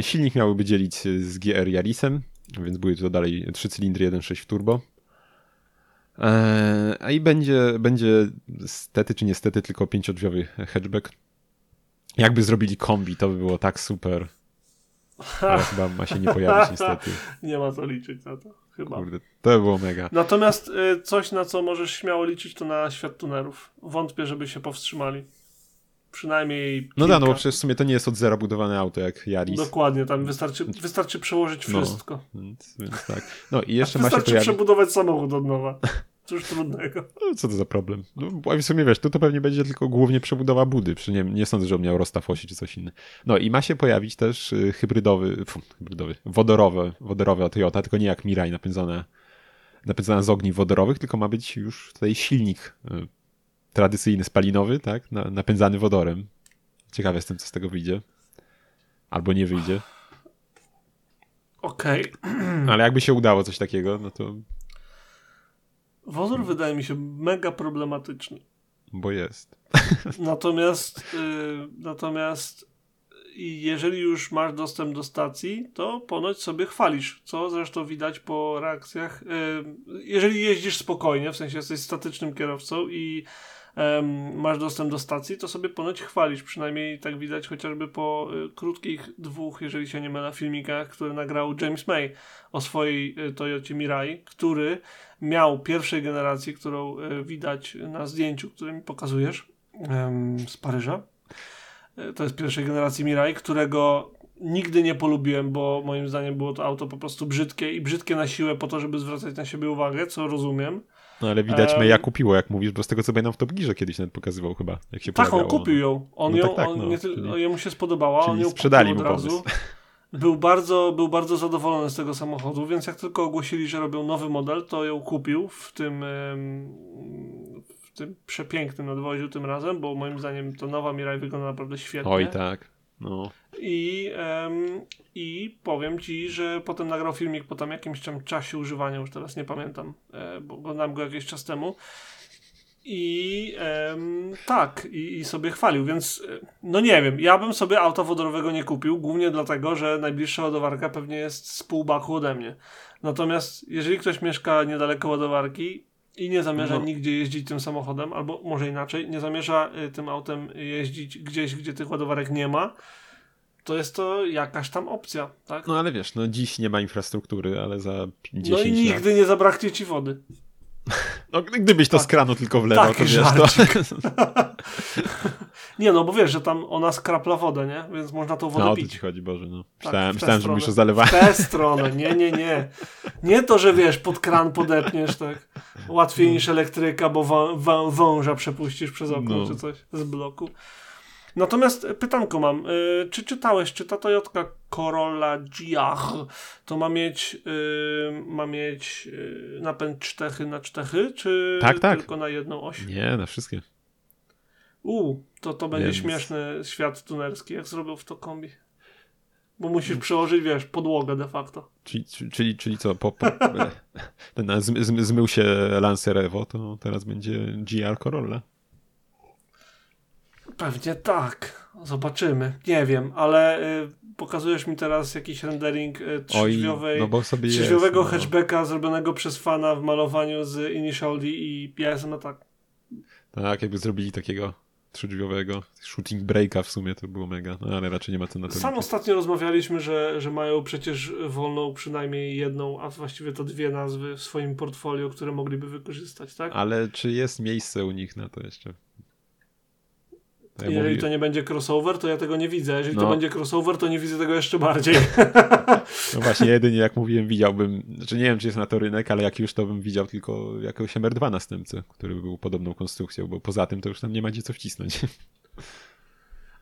Silnik miałby dzielić z GR Yarisem, więc były to dalej 3 cylindry 1.6 turbo. E, a i będzie, będzie stety czy niestety tylko pięciodrzwiowy hatchback. Jakby zrobili kombi, to by było tak super. Ale chyba ma się nie pojawić niestety. Nie ma co liczyć na to, chyba. Kurde, to by było mega. Natomiast y, coś, na co możesz śmiało liczyć, to na świat tunerów. Wątpię, żeby się powstrzymali. Przynajmniej. Kilka. No da, no bo przecież w sumie to nie jest od zera budowane auto jak Yaris. Dokładnie, tam wystarczy, wystarczy przełożyć no, wszystko. No, więc, więc tak. No i jeszcze ma się Wystarczy przebudować samochód od nowa. Cóż trudnego. No, co to za problem? No, w sumie wiesz, tu to pewnie będzie tylko głównie przebudowa budy. Przy nie, nie sądzę, że on miał rozstaw osi czy coś innego. No i ma się pojawić też y, hybrydowy, fu, hybrydowy, wodorowy, wodorowy Toyota, tylko nie jak Mirai napędzana, napędzana z ogni wodorowych, tylko ma być już tutaj silnik y, tradycyjny, spalinowy, tak? Na, napędzany wodorem. Ciekawe jestem, co z tego wyjdzie. Albo nie wyjdzie. Okej. Okay. Ale jakby się udało coś takiego, no to Wodór wydaje mi się mega problematyczny. Bo jest. Natomiast, yy, natomiast jeżeli już masz dostęp do stacji, to ponoć sobie chwalisz, co zresztą widać po reakcjach. Yy, jeżeli jeździsz spokojnie, w sensie jesteś statycznym kierowcą i masz dostęp do stacji, to sobie ponoć chwalisz. Przynajmniej tak widać chociażby po y, krótkich dwóch, jeżeli się nie mylę, filmikach, które nagrał James May o swojej y, Toyocie Mirai, który miał pierwszej generacji, którą y, widać na zdjęciu, które mi pokazujesz z Paryża. Y, to jest pierwszej generacji Mirai, którego nigdy nie polubiłem, bo moim zdaniem było to auto po prostu brzydkie i brzydkie na siłę po to, żeby zwracać na siebie uwagę, co rozumiem. No ale widać um, ja kupiło, jak mówisz, bo z tego co pamiętam w Top Gearze kiedyś nawet pokazywał chyba, jak się Tak, pojawiało. on kupił ją. On no ją, tak, tak, on no, nie, czyli, jemu się spodobała, on ją sprzedali kupił od mu razu. Był bardzo, był bardzo zadowolony z tego samochodu, więc jak tylko ogłosili, że robią nowy model, to ją kupił w tym, w tym przepięknym nadwoziu tym razem, bo moim zdaniem to nowa Mirai wygląda naprawdę świetnie. Oj tak, no. I, um, I powiem ci, że potem nagrał filmik po tam jakimś tam czasie używania, już teraz nie pamiętam, e, bo oglądałem go jakiś czas temu. I em, tak, i, i, sobie chwalił, więc e, no nie wiem, ja bym sobie auta wodorowego nie kupił, głównie dlatego, że najbliższa ładowarka pewnie jest z pół baku ode mnie. Natomiast jeżeli ktoś mieszka niedaleko ładowarki i nie zamierza no. nigdzie jeździć tym samochodem, albo może inaczej, nie zamierza y, tym autem jeździć gdzieś, gdzie tych ładowarek nie ma, to jest to jakaś tam opcja, tak? No ale wiesz, no dziś nie ma infrastruktury, ale za 10 No i nigdy lat... nie zabraknie ci wody. No, gdybyś to tak, z kranu tylko wlewał, to wiesz, to... nie, no bo wiesz, że tam ona skrapla wodę, nie? Więc można tą wodę no, pić. No, o to ci chodzi, Boże, no. Myślałem, tak, myślałem że mówisz o zalewaniu. W tę stronę, nie, nie, nie. Nie to, że wiesz, pod kran podepniesz, tak. Łatwiej no. niż elektryka, bo wą, wą, wąża przepuścisz przez okno no. czy coś z bloku. Natomiast pytanko mam, y, czy czytałeś, czy ta Toyota Corolla GR to ma mieć, y, ma mieć y, napęd cztechy na cztechy, czy tak, tak. tylko na jedną oś? Nie, na wszystkie. U, to to będzie Więc... śmieszny świat tunerski, jak zrobił w to kombi. Bo musisz przełożyć, wiesz, podłogę de facto. Czyli, czyli, czyli co, po, po, zmył się Lancer Evo, to teraz będzie GR Corolla. Pewnie tak. Zobaczymy. Nie wiem, ale y, pokazujesz mi teraz jakiś rendering y, trzydrzwiowej, Oj, no trzydrzwiowego jest, no. hatchbacka zrobionego przez fana w malowaniu z Initial D i ja jestem na tak. Tak, jakby zrobili takiego trzydrzwiowego shooting breaka w sumie to było mega, no ale raczej nie ma co na to Sam ostatnio rozmawialiśmy, że, że mają przecież wolną przynajmniej jedną, a właściwie to dwie nazwy w swoim portfolio, które mogliby wykorzystać, tak? Ale czy jest miejsce u nich na to jeszcze? Ja Jeżeli mówi... to nie będzie crossover, to ja tego nie widzę. Jeżeli no. to będzie crossover, to nie widzę tego jeszcze bardziej. No właśnie, jedynie jak mówiłem, widziałbym, znaczy nie wiem, czy jest na to rynek, ale jak już to bym widział tylko jakiegoś MR2 następcę, który by był podobną konstrukcją, bo poza tym to już tam nie ma gdzie co wcisnąć.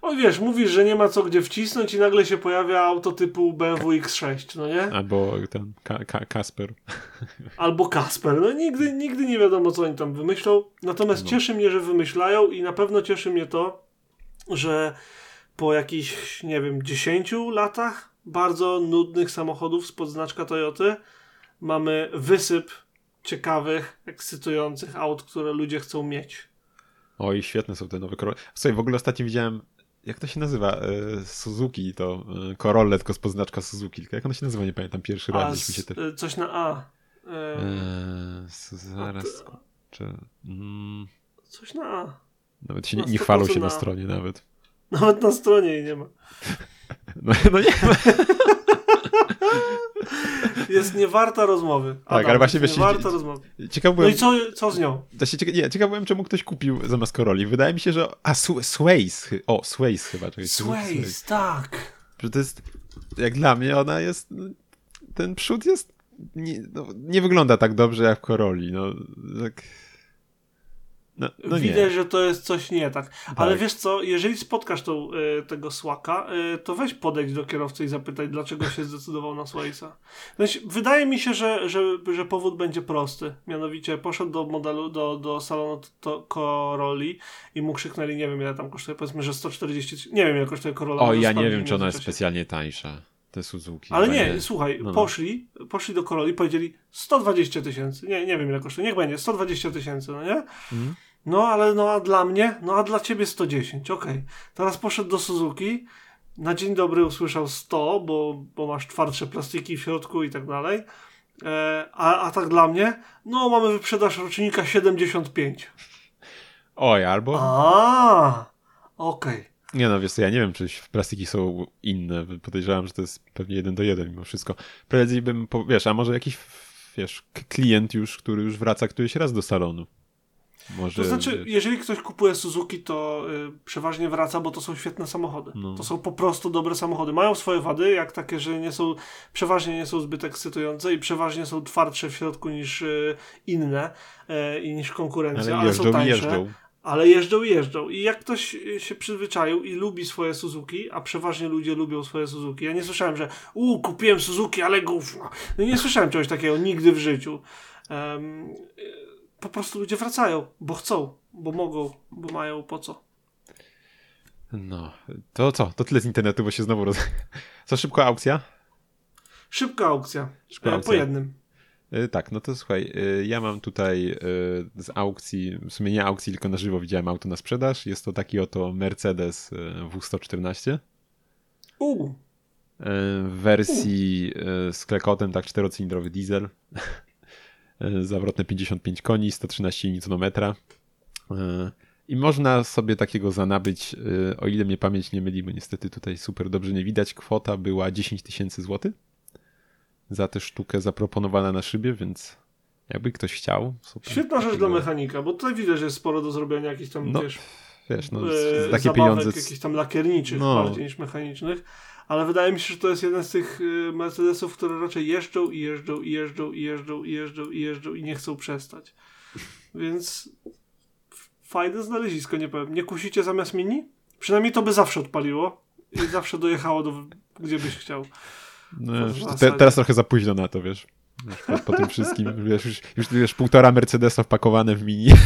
No wiesz, mówisz, że nie ma co gdzie wcisnąć i nagle się pojawia auto typu BMW X6, no nie? Albo ten Ka Ka Kasper. Albo Kasper. No nigdy, nigdy nie wiadomo, co oni tam wymyślą. Natomiast No. cieszy mnie, że wymyślają i na pewno cieszy mnie to, że po jakichś, nie wiem, 10 latach bardzo nudnych samochodów spod znaczka Toyoty mamy wysyp ciekawych, ekscytujących aut, które ludzie chcą mieć. Oj, świetne są te nowe Corolle. Słuchaj, w ogóle ostatnio widziałem, jak to się nazywa? E, Suzuki to e, Corolle, tylko z znaczka Suzuki. Jak ono się nazywa, nie pamiętam. Pierwszy A raz mi się te... y, coś na A. E, Eee, zaraz. Czy, mm, Coś na A. nawet się Na nie, nie chwalą się 100% na na- stronie nawet. Nawet na stronie jej nie ma. No, no nie. Jest niewarta rozmowy. Tak, ale właśnie wiesz, Niewarta rozmowy. Ciekaw No byłem, i co, co z nią? Znaczy, cieka, nie, ciekaw byłem, czemu ktoś kupił zamiast Corolli. Wydaje mi się, że... A, Sways. O, Sways chyba. Czekaj, Sways, tak. Że to jest... Jak dla mnie ona jest... no, Ten przód jest... Nie, no, nie wygląda tak dobrze jak w Corolli. No, tak... No, no. Widać, że to jest coś nie tak. Ale Tak. wiesz co, jeżeli spotkasz tą, y, tego Słaka, y, to weź podejdź do kierowcy i zapytaj, dlaczego się zdecydował na Swaysa. Znaczy, wydaje mi się, że, że, że powód będzie prosty. Mianowicie poszedł do modelu, do, do salonu to, Corolli i mu krzyknęli, nie wiem ile tam kosztuje, powiedzmy, że 140, nie wiem ile kosztuje Corolla. O, ja nie wiem, czy ona jest specjalnie tańsza. Te Suzuki. Ale chyba nie, słuchaj, No, no. poszli, poszli do Corolli, powiedzieli 120 tysięcy. Nie, nie wiem ile kosztuje, niech będzie, 120 tysięcy, no nie? Mhm. No ale no a dla mnie, no a dla ciebie 110, okej. Teraz poszedł do Suzuki, na dzień dobry usłyszał 100, bo, bo masz twardsze plastiki w środku i tak dalej. E, a, a tak dla mnie, no mamy wyprzedaż rocznika 75. Oj, albo... A, okej. Nie no, wiesz co, ja nie wiem, czy plastiki są inne. Podejrzewam, że to jest pewnie jeden do jeden mimo wszystko. Prędzej bym, wiesz, a może jakiś, wiesz, klient już, który już wraca któryś raz do salonu. Może, To znaczy, jeżeli ktoś kupuje Suzuki, to y, przeważnie wraca, bo to są świetne samochody. No. To są po prostu dobre samochody. Mają swoje wady, jak takie, że nie są, przeważnie nie są zbyt ekscytujące i przeważnie są twardsze w środku niż y, inne y, i niż konkurencja, ale, ale jeżdżą są tańsze. jeżdżą. Ale jeżdżą i jeżdżą. I jak ktoś y, się przyzwyczaił i lubi swoje Suzuki, a przeważnie ludzie lubią swoje Suzuki. Ja nie słyszałem, że u kupiłem Suzuki, ale gówno. No nie słyszałem czegoś takiego nigdy w życiu. Y, po prostu ludzie wracają, bo chcą, bo mogą, bo mają po co. No, to co? To tyle z internetu, bo się znowu roz... Co, szybko aukcja? Szybka aukcja. Szybka E, po aukcja. jednym. Y, Tak, no to słuchaj, y, ja mam tutaj y, z aukcji, w sumie nie aukcji, tylko na żywo widziałem auto na sprzedaż. Jest to taki oto Mercedes y, W114 U, y, w wersji z klekotem, tak, czterocylindrowy diesel. Zawrotne 55 koni, 113 Nm. I można sobie takiego zanabyć, o ile mnie pamięć nie myli, bo niestety tutaj super dobrze nie widać, kwota była 10 tysięcy złotych za tę sztukę zaproponowana na szybie, więc jakby ktoś chciał. Świetna rzecz dla mechanika, bo tutaj widać, że jest sporo do zrobienia jakichś tam, No, wiesz, Wiesz, no, e, z- z takie zabawek pieniądze. jakichś tam lakierniczych No. bardziej niż mechanicznych, ale wydaje mi się, że to jest jeden z tych y, Mercedesów, które raczej jeżdżą i jeżdżą i jeżdżą i jeżdżą i jeżdżą i jeżdżą i nie chcą przestać. Więc fajne znalezisko, nie powiem. Nie kusicie zamiast Mini? Przynajmniej to by zawsze odpaliło i zawsze dojechało do gdzie byś chciał. No, te, teraz trochę za późno na to, wiesz. Po, po tym wszystkim, wiesz, już, już wiesz, półtora Mercedesa wpakowane w mini.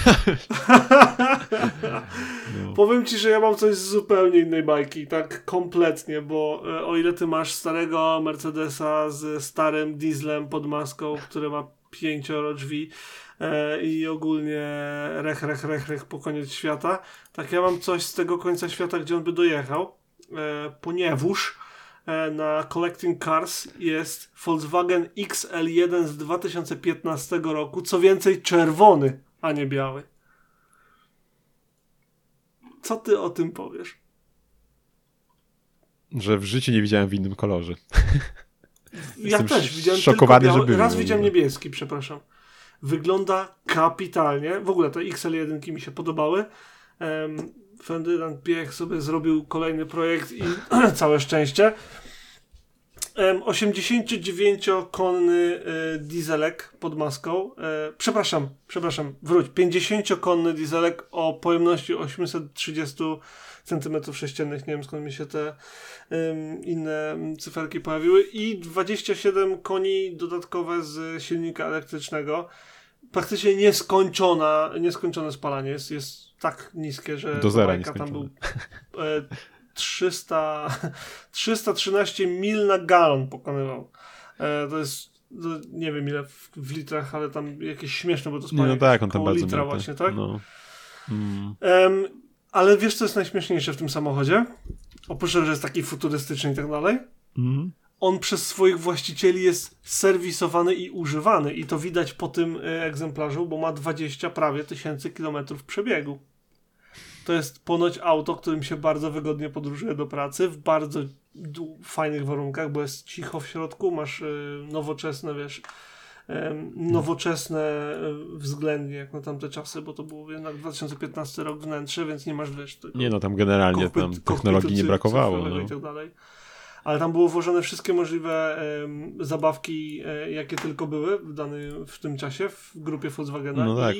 No. Powiem ci, że ja mam coś z zupełnie innej bajki, tak kompletnie, bo e, o ile ty masz starego Mercedesa z starym dieslem pod maską, który ma pięcioro drzwi e, i ogólnie rech, rech, rech, rech po koniec świata, tak ja mam coś z tego końca świata, gdzie on by dojechał, e, ponieważ na Collecting Cars jest Volkswagen XL1 z 2015 roku, co więcej czerwony, a nie biały. Co ty o tym powiesz? Że w życiu nie widziałem w innym kolorze. Ja też widziałem szokowany, tylko biały. Raz widziałem niebieski, przepraszam. Wygląda kapitalnie. W ogóle te XL1 mi się podobały. Um, Ferdynand Piech sobie zrobił kolejny projekt i całe szczęście. Em, 89-konny e, dieselek pod maską. E, przepraszam, przepraszam, wróć. 50-konny dieselek o pojemności 830 cm3. Nie wiem skąd mi się te inne cyferki pojawiły. I 27 koni dodatkowe z silnika elektrycznego. Praktycznie nieskończona, nieskończone spalanie. Jest, jest tak niskie, że Do zera bajka tam był e, 300, 313 mil na galon pokonywał. E, to jest, to nie wiem ile w, w litrach, ale tam jakieś śmieszne, bo to Nie, spalanie no tak, on tam bardzo litra miał właśnie, tak? No. Mm. Ale wiesz, co jest najśmieszniejsze w tym samochodzie? Oprócz tego, że jest taki futurystyczny i tak dalej, Mm. on przez swoich właścicieli jest serwisowany i używany i to widać po tym e, egzemplarzu, bo ma 20 prawie tysięcy kilometrów przebiegu. To jest ponoć auto, którym się bardzo wygodnie podróżuje do pracy, w bardzo fajnych warunkach, bo jest cicho w środku, masz e, nowoczesne, wiesz, nowoczesne e, względnie jak na tamte czasy, bo to było jednak 2015 rok wnętrze, więc nie masz, wiesz, tego Nie no, tam generalnie tam technologii nie brakowało. No. i tak dalej. Ale tam było włożone wszystkie możliwe zabawki, e, jakie tylko były w, dany, w tym czasie w grupie Volkswagena. No tak.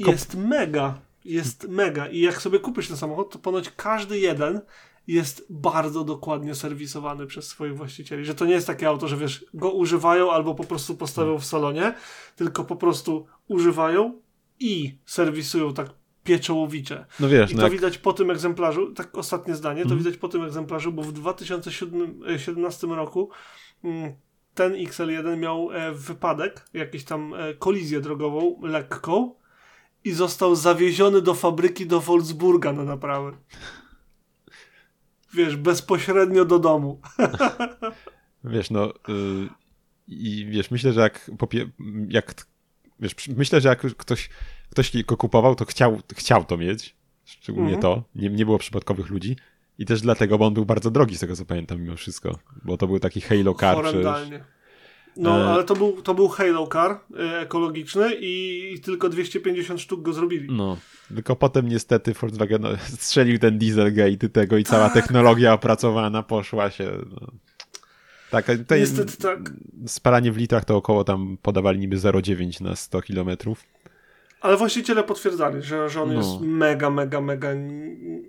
I jest mega. Jest mega. I jak sobie kupisz ten samochód, to ponoć każdy jeden jest bardzo dokładnie serwisowany przez swoich właścicieli. Że to nie jest takie auto, że wiesz, go używają albo po prostu postawią w salonie, tylko po prostu używają i serwisują tak pieczołowicie. No wiesz, I no to jak, widać po tym egzemplarzu, tak ostatnie zdanie, to Mhm. widać po tym egzemplarzu, bo w 2017 roku mm, ten XL1 miał e, wypadek, jakąś tam e, kolizję drogową lekką i został zawieziony do fabryki do Wolfsburga na naprawę. Wiesz, bezpośrednio do domu. wiesz, no y, i wiesz, myślę, że jak, jak wiesz, myślę, że jak ktoś, ktoś go kupował, to chciał, chciał to mieć, szczególnie Mhm. to, nie, nie było przypadkowych ludzi i też dlatego, bo on był bardzo drogi, z tego co pamiętam mimo wszystko, bo to był taki Halo Car przecież. No, E. ale to był, to był Halo Car e, ekologiczny i, tylko 250 sztuk go zrobili. No, tylko potem niestety Volkswagen no, strzelił ten Dieselgate tego i cała technologia opracowana poszła się. No. Tak, to Niestety tak. spalanie w litrach to około tam podawali niby 0,9 na 100 kilometrów. Ale właściciele potwierdzali, że, że on No. jest mega, mega, mega.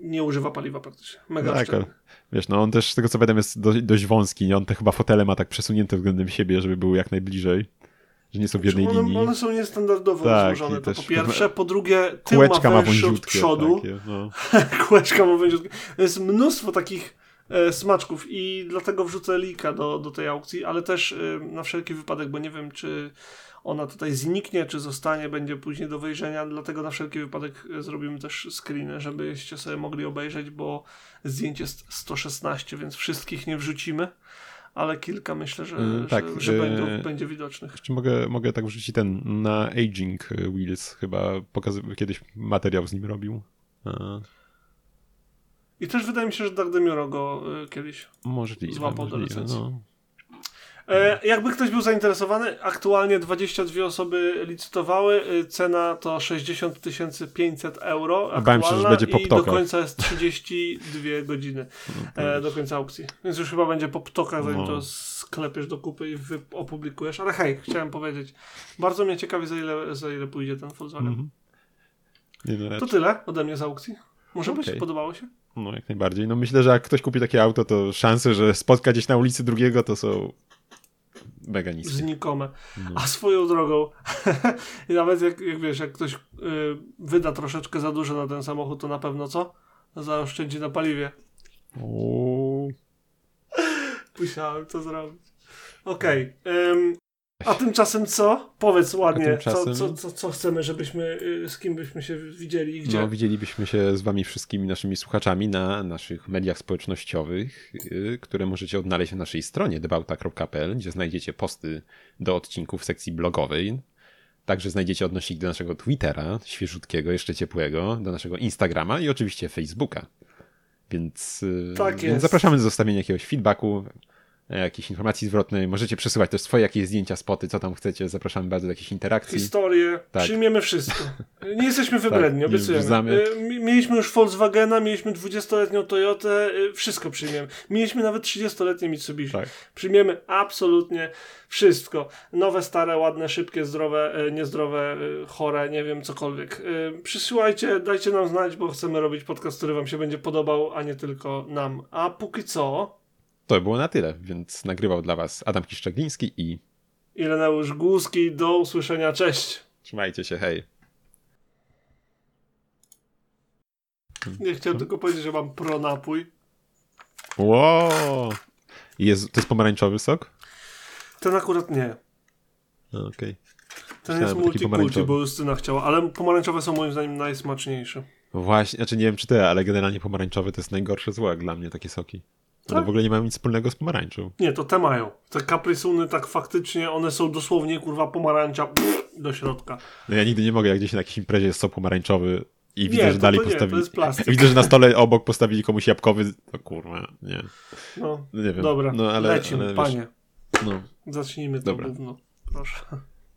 Nie używa paliwa praktycznie. Mega Tak, oszczędny. Wiesz, no on też z tego co pamiętam jest dość, dość wąski, nie? On te chyba fotele ma tak przesunięte względem siebie, żeby były jak najbliżej. Że nie są w jednej Znaczy, one, linii. one są niestandardowo Tak, rozłożone. i To po pierwsze. Po drugie, tył Kółeczka ma ma węższy od przodu. Takie, no. Kółeczka ma węziutkie. Jest mnóstwo takich e, smaczków i dlatego wrzucę linka do, do tej aukcji, ale też e, na wszelki wypadek, bo nie wiem, czy ona tutaj zniknie, czy zostanie, będzie później do wejrzenia, dlatego na wszelki wypadek e, zrobimy też screeny, żebyście sobie mogli obejrzeć, bo zdjęcie jest 116, więc wszystkich nie wrzucimy, ale kilka myślę, że, Mm, tak, że, że e, będą, będzie widocznych. Jeszcze mogę, mogę tak wrzucić ten na Aging Wheels, chyba pokazy- kiedyś materiał z nim robił. A, I też wydaje mi się, że Dark Demioro go kiedyś możliwe, Złapał do licencji. no. E, jakby ktoś był zainteresowany, aktualnie 22 osoby licytowały, y, cena to 60 500 euro Bałem się, że będzie po i do końca jest 32 godziny No, e, do końca aukcji. Więc już chyba będzie po ptokach, zanim No. to sklepiesz do kupy i opublikujesz. Ale hej, chciałem powiedzieć, bardzo mnie ciekawi za ile, za ile pójdzie ten Volkswagen. Nie, no, To tyle ode mnie z aukcji. Może być? Okej. Podobało się? no, jak najbardziej. No myślę, że jak ktoś kupi takie auto, to szanse, że spotka gdzieś na ulicy drugiego, to są mega niskie. Znikome. No. A swoją drogą, i nawet jak, jak wiesz, jak ktoś y, wyda troszeczkę za dużo na ten samochód, to na pewno co? Zaoszczędzi na paliwie. Musiałem to zrobić. Okej. ym, a tymczasem co? Powiedz ładnie, tymczasem- co, co, co, chcemy, żebyśmy, y, z kim byśmy się widzieli i gdzie. No, widzielibyśmy się z wami wszystkimi naszymi słuchaczami na naszych mediach społecznościowych, yy, które możecie odnaleźć na naszej stronie debauta.pl, gdzie znajdziecie posty do odcinków w sekcji blogowej. Także znajdziecie odnośnik do naszego Twittera, świeżutkiego, jeszcze ciepłego, do naszego Instagrama i oczywiście Facebooka. Więc, yy, Tak więc zapraszamy do zostawienia jakiegoś feedbacku. E, jakiejś informacji zwrotnej. Możecie przesyłać też swoje jakieś zdjęcia, spoty, co tam chcecie. Zapraszamy bardzo do jakichś interakcji. Historię, Tak. przyjmiemy wszystko. Nie jesteśmy wybredni, Tak, obiecujemy. mi- Mieliśmy już Volkswagena, mieliśmy 20-letnią Toyotę, y, wszystko przyjmiemy. Mieliśmy nawet 30-letnie Mitsubishi. Tak. Przyjmiemy absolutnie wszystko. Nowe, stare, ładne, szybkie, zdrowe, y, niezdrowe, chore, nie wiem, cokolwiek. Przysyłajcie, dajcie nam znać, bo chcemy robić podcast, który wam się będzie podobał, a nie tylko nam. A póki co, To było na tyle, więc nagrywał dla was Adam Kiszczagliński i Ireneusz Głuski, do usłyszenia, cześć! trzymajcie się, hej. Nie chciałem tylko powiedzieć, że mam pro napój. Wow! Jest, to jest pomarańczowy sok? Ten akurat nie. Okej. Ten Myślałem, jest multikulti, bo Justyna chciała, ale pomarańczowe są moim zdaniem najsmaczniejsze. Właśnie, znaczy nie wiem czy ty, ale generalnie pomarańczowy to jest najgorsze zło dla mnie, takie soki. One Tak? w ogóle nie mają nic wspólnego z pomarańczą. Nie, to te mają. Te kaprysuny tak faktycznie, one są dosłownie kurwa pomarańcza pff, do środka. No ja nigdy nie mogę, jak gdzieś na jakiejś imprezie jest sok pomarańczowy i widzę, Nie, że to- dalej to nie, to postawili... Widzę, że na stole obok postawili komuś jabłkowy... No kurwa, nie. No, No nie wiem. dobra, no, ale, lecimy, ale wiesz, panie. No. Zacznijmy to Dobra. gówno. Proszę.